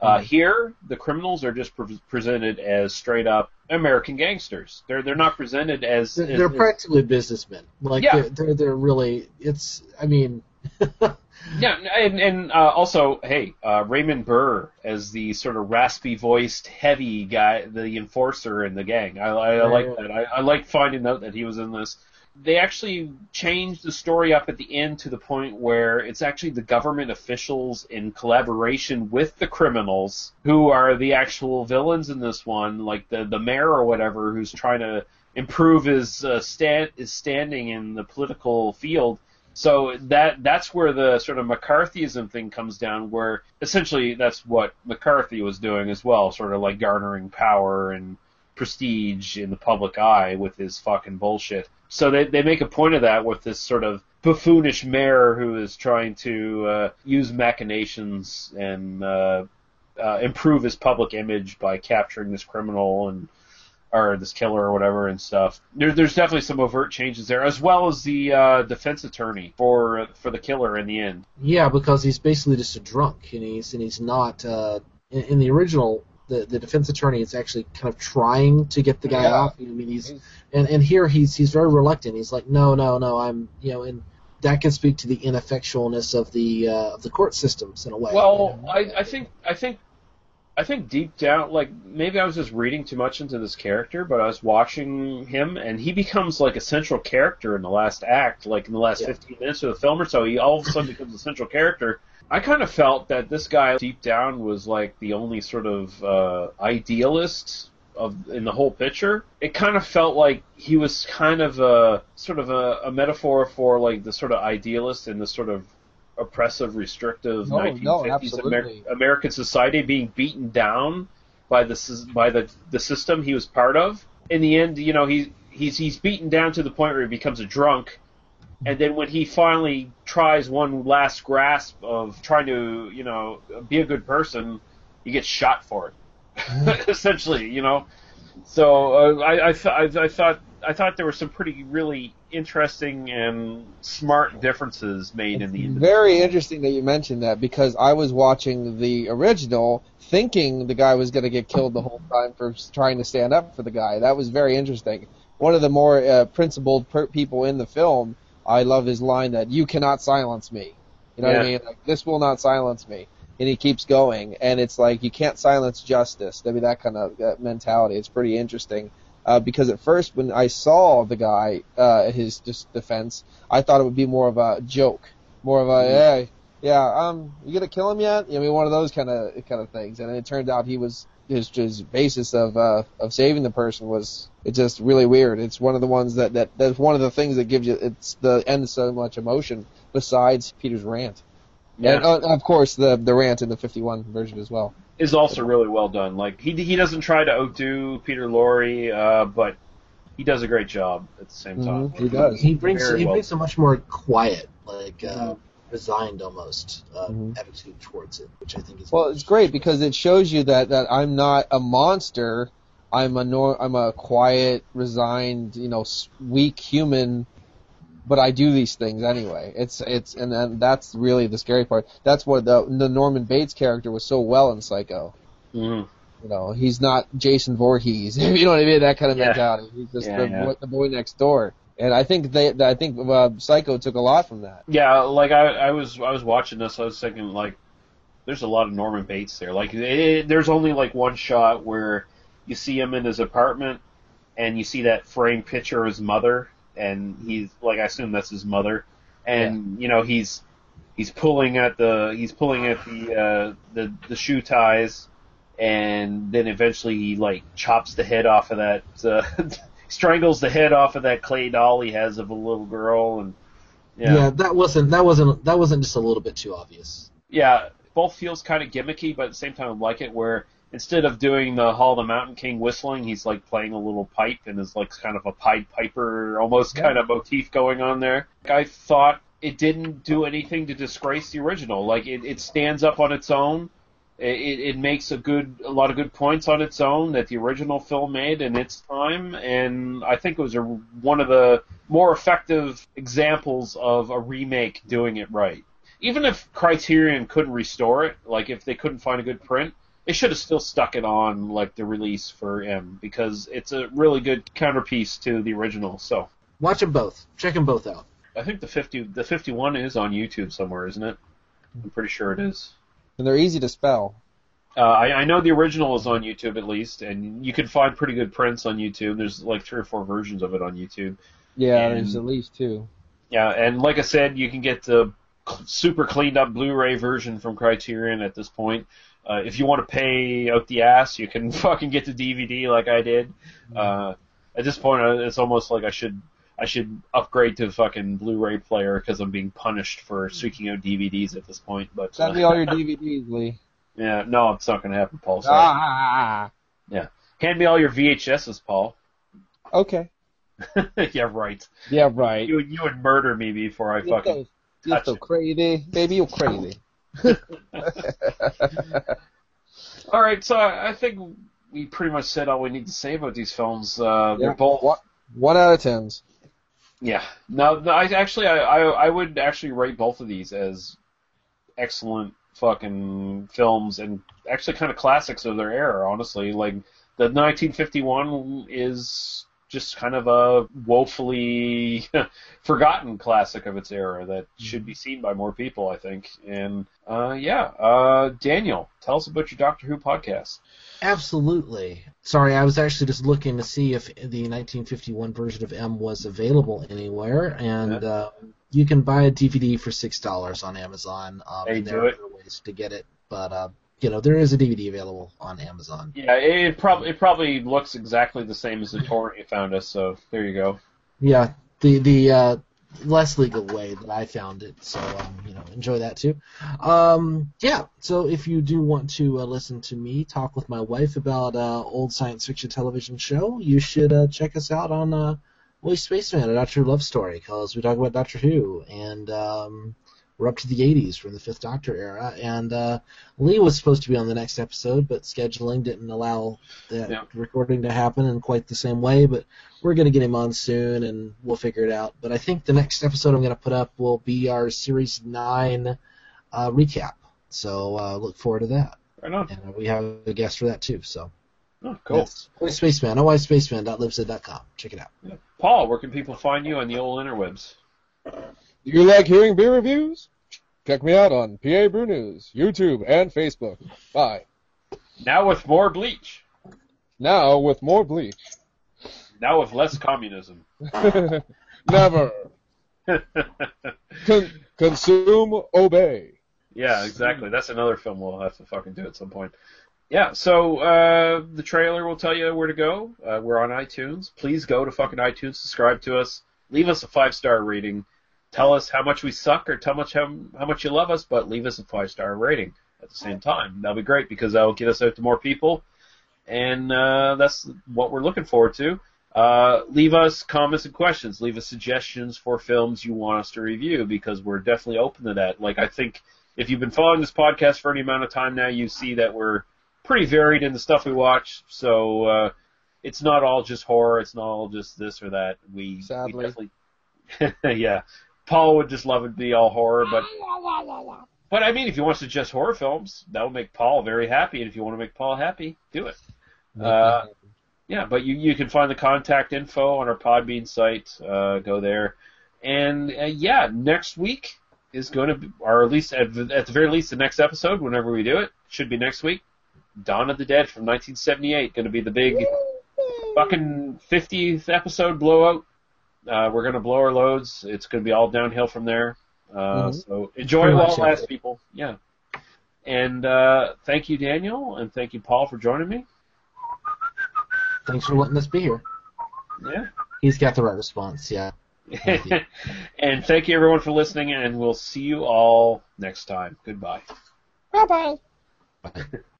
Uh, here, the criminals are just pre- presented as straight up American gangsters. They're they're not presented as, they're, as- they're practically businessmen. Like Yeah. they're, they're they're really. It's. I mean. Yeah, and and uh, also, hey, uh, Raymond Burr as the sort of raspy voiced, heavy guy, the enforcer in the gang. I, I, I like that. I, I like finding out that he was in this. They actually changed the story up at the end to the point where it's actually the government officials in collaboration with the criminals who are the actual villains in this one, like the the mayor or whatever, who's trying to improve his uh, stand his standing in the political field. So that that's where the sort of McCarthyism thing comes down, where essentially that's what McCarthy was doing as well, sort of like garnering power and prestige in the public eye with his fucking bullshit. So they they make a point of that with this sort of buffoonish mayor who is trying to uh, use machinations and uh, uh, improve his public image by capturing this criminal and or this killer or whatever and stuff. There, there's definitely some overt changes there, as well as the uh, defense attorney for for the killer in the end. Yeah, because he's basically just a drunk, and he's and he's not. Uh, in, in the original, the the defense attorney is actually kind of trying to get the guy Yeah. off. I mean, he's and and here he's he's very reluctant. He's like, no, no, no, I'm you know, and that can speak to the ineffectualness of the uh, of the court systems in a way. Well, you know? I, I think I think I think deep down, like maybe I was just reading too much into this character, but I was watching him, and he becomes like a central character in the last act, like in the last Yeah. 15 minutes of the film or so. He all of a sudden becomes a central character. I kind of felt that this guy deep down was like the only sort of uh, idealist of in the whole picture. It kind of felt like he was kind of a sort of a, a metaphor for like the sort of idealist and the sort of oppressive, restrictive No, no, 1950s absolutely. Amer- American society being beaten down by the by the the system he was part of. In the end, you know, he he's he's beaten down to the point where he becomes a drunk. And then when he finally tries one last grasp of trying to, you know, be a good person, he gets shot for it. Essentially, you know. So uh, I I, th- I I thought I thought there were some pretty really interesting and smart differences made in the Very interesting that you mentioned that because I was watching the original thinking the guy was going to get killed the whole time for trying to stand up for the guy. That was very interesting. One of the more uh, principled per- people in the film, I love his line that you cannot silence me. You know what I mean? Like, this will not silence me. And he keeps going, and it's like you can't silence justice. I mean that kind of uh, mentality. It's pretty interesting. Uh, because at first, when I saw the guy, uh, his just defense, I thought it would be more of a joke, more of a, hey, yeah, um, you gonna kill him yet? I mean, one of those kind of kind of things. And it turned out he was his his basis of uh of saving the person was it's just really weird. It's one of the ones that that that's one of the things that gives you it's the end so much emotion besides Peter's rant. Yeah. And uh, of course the the rant in the 51 version as well. Is also really well done. Like he he doesn't try to outdo Peter Lorre, uh, but he does a great job at the same time. Mhm, he does. He brings Very he well. brings a much more quiet, like uh, resigned almost uh, Mhm. attitude towards it, which I think is Well, it's great because it shows you that that I'm not a monster. I'm a nor- I'm a quiet, resigned, you know, weak human, but I do these things anyway. It's it's and then that's really the scary part. That's what the the Norman Bates character was so well in Psycho. Mhm. You know, he's not Jason Voorhees. you know what I mean? That kind of Yeah. mentality. He's just Yeah, the, yeah. Boy, the boy next door. And I think they, I think uh, Psycho took a lot from that. Yeah, like I, I was I was watching this, I was thinking like, there's a lot of Norman Bates there. Like it, there's only like one shot where you see him in his apartment, and you see that framed picture of his mother, and he's like I assume that's his mother, and you know he's he's pulling at the he's pulling at the uh, the the shoe ties, and then eventually he like chops the head off of that. Uh, strangles the head off of that clay doll he has of a little girl and yeah. that wasn't that wasn't that wasn't just a little bit too obvious. yeah, both feels kind of gimmicky, but at the same time, I like it where instead of doing the Hall of the Mountain King whistling, he's like playing a little pipe and is like kind of a Pied Piper almost kind of motif going on there. I thought it didn't do anything to disgrace the original. Like it, it stands up on its own. It, it makes a good, a lot of good points on its own that the original film made in its time, and I think it was a, one of the more effective examples of a remake doing it right even if Criterion couldn't restore it, like if they couldn't find a good print, they should have still stuck it on like the release for M because it's a really good counterpiece to the original. So Watch them both. Check them both out. I think the fifty, the fifty-one is on YouTube somewhere, isn't it? I'm pretty sure it is. And they're easy to spell. Uh, I, I know the original is on YouTube at least, and you can find pretty good prints on YouTube. There's like three or four versions of it on YouTube. Yeah, And- there's at least two. Yeah, and like I said, you can get the super cleaned up Blu-ray version from Criterion at this point. Uh, if you want to pay out the ass, you can fucking get the DVD like I did. Uh, at this point, uh, it's almost like I should I should upgrade to fucking Blu-ray player because I'm being punished for seeking out DVDs at this point. But Send uh, me all your DVDs, Lee. yeah, no, it's not going to happen, Paul. Sorry. Ah, Hand me all your VHSs, Paul. okay. yeah, right. Yeah, right. You you would murder me before I You're fucking so, you're so it. crazy, baby. You're crazy. All right, so I think we pretty much said all we need to say about these films. Uh, Yeah. They're both, One, one out of tens. yeah. No, no I actually, I, I, I would actually rate both of these as excellent fucking films and actually kind of classics of their era. Honestly, like the 1951 is just kind of a woefully forgotten classic of its era that should be seen by more people, I think. And uh, yeah, uh, Daniel, tell us about your Doctor Who podcast. Absolutely. Sorry, I was actually just looking to see if the 1951 version of M was available anywhere, and uh, you can buy a DVD for six dollars on Amazon. Um, They and do there are other ways to get it, but uh, you know there is a DVD available on Amazon. Yeah, it probably it probably looks exactly the same as the torrent you found us. So there you go. Yeah, the the uh, less legal way that I found it. So um, you know, enjoy that too. Um, yeah. So if you do want to uh, listen to me talk with my wife about uh, old science fiction television show, you should uh, check us out on uh, Willie Spaceman, a Doctor Who love story, because we talk about Doctor Who and. Um, we're up to the 80s from the Fifth Doctor era, and uh, Lee was supposed to be on the next episode, but scheduling didn't allow that Yeah. recording to happen in quite the same way. But we're going to get him on soon, and we'll figure it out. But I think the next episode I'm going to put up will be our Series 9 uh, recap. So uh, look forward to that. Right on. And uh, we have a guest for that, too. So Oh, cool. That's Oi Spaceman, oispaceman.libsyn.com. Check it out. Yeah. Paul, where can people find you on the old interwebs? You like hearing beer reviews? Check me out on PA Brew News, YouTube, and Facebook. Bye. Now with more bleach. Now with more bleach. Now with less communism. Never. Con- consume, obey. Yeah, exactly. That's another film we'll have to fucking do at some point. Yeah, so uh, the trailer will tell you where to go. Uh, we're on iTunes. Please go to fucking iTunes, subscribe to us, leave us a five star rating. Tell us how much we suck or tell much how, how much you love us, but leave us a five star rating at the same time. That'll be great because that'll get us out to more people, and uh, that's what we're looking forward to. Uh, leave us comments and questions. Leave us suggestions for films you want us to review because we're definitely open to that. Like I think if you've been following this podcast for any amount of time now, you see that we're pretty varied in the stuff we watch. So uh, it's not all just horror. It's not all just this or that. We, we Sadly. definitely, yeah. Paul would just love it to be all horror, but but I mean, if you want to suggest horror films, that would make Paul very happy. And if you want to make Paul happy, do it. Uh, yeah, but you you can find the contact info on our Podbean site. Uh, go there, and uh, yeah, next week is going to be, or at least at, the- at the very least, the next episode, whenever we do it, should be next week. Dawn of the Dead from 1978, going to be the big fucking 50th episode blowout. Uh, we're going to blow our loads. It's going to be all downhill from there. Uh, Mhm. So enjoy Pretty while much it lasts, people. Yeah. And uh, thank you, Daniel, and thank you, Paul, for joining me. Thanks for letting us be here. Yeah. He's got the right response. Yeah. Thank and thank you, everyone, for listening, and we'll see you all next time. Goodbye. Bye bye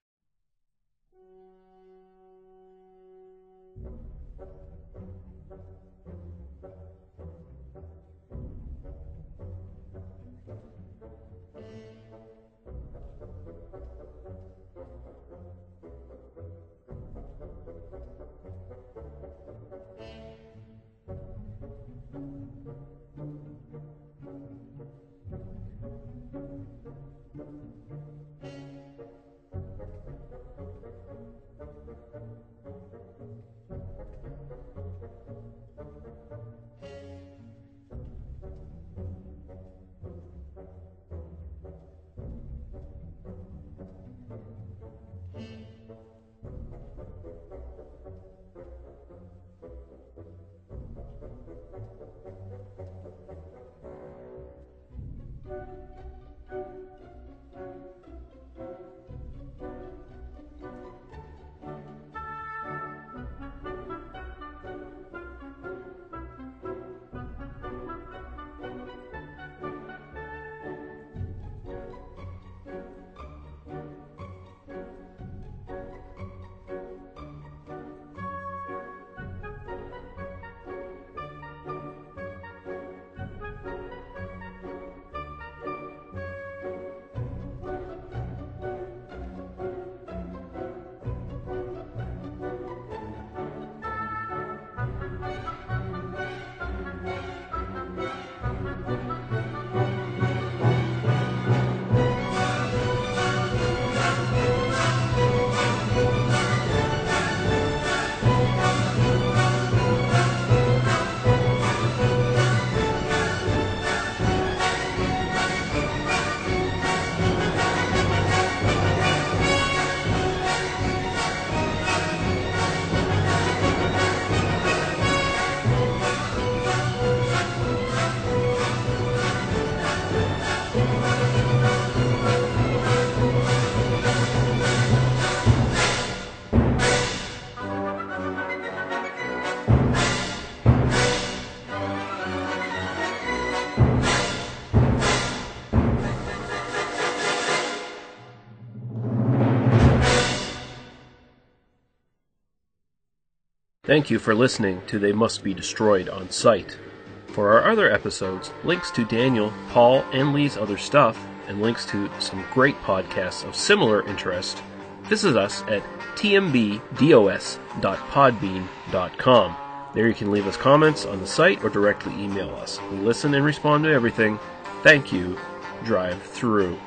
Thank you for listening to They Must Be Destroyed on Sight. For our other episodes, links to Daniel, Paul, and Lee's other stuff, and links to some great podcasts of similar interest, visit us at tmbdos.podbean.com. There you can leave us comments on the site or directly email us. We listen and respond to everything. Thank you. Drive through.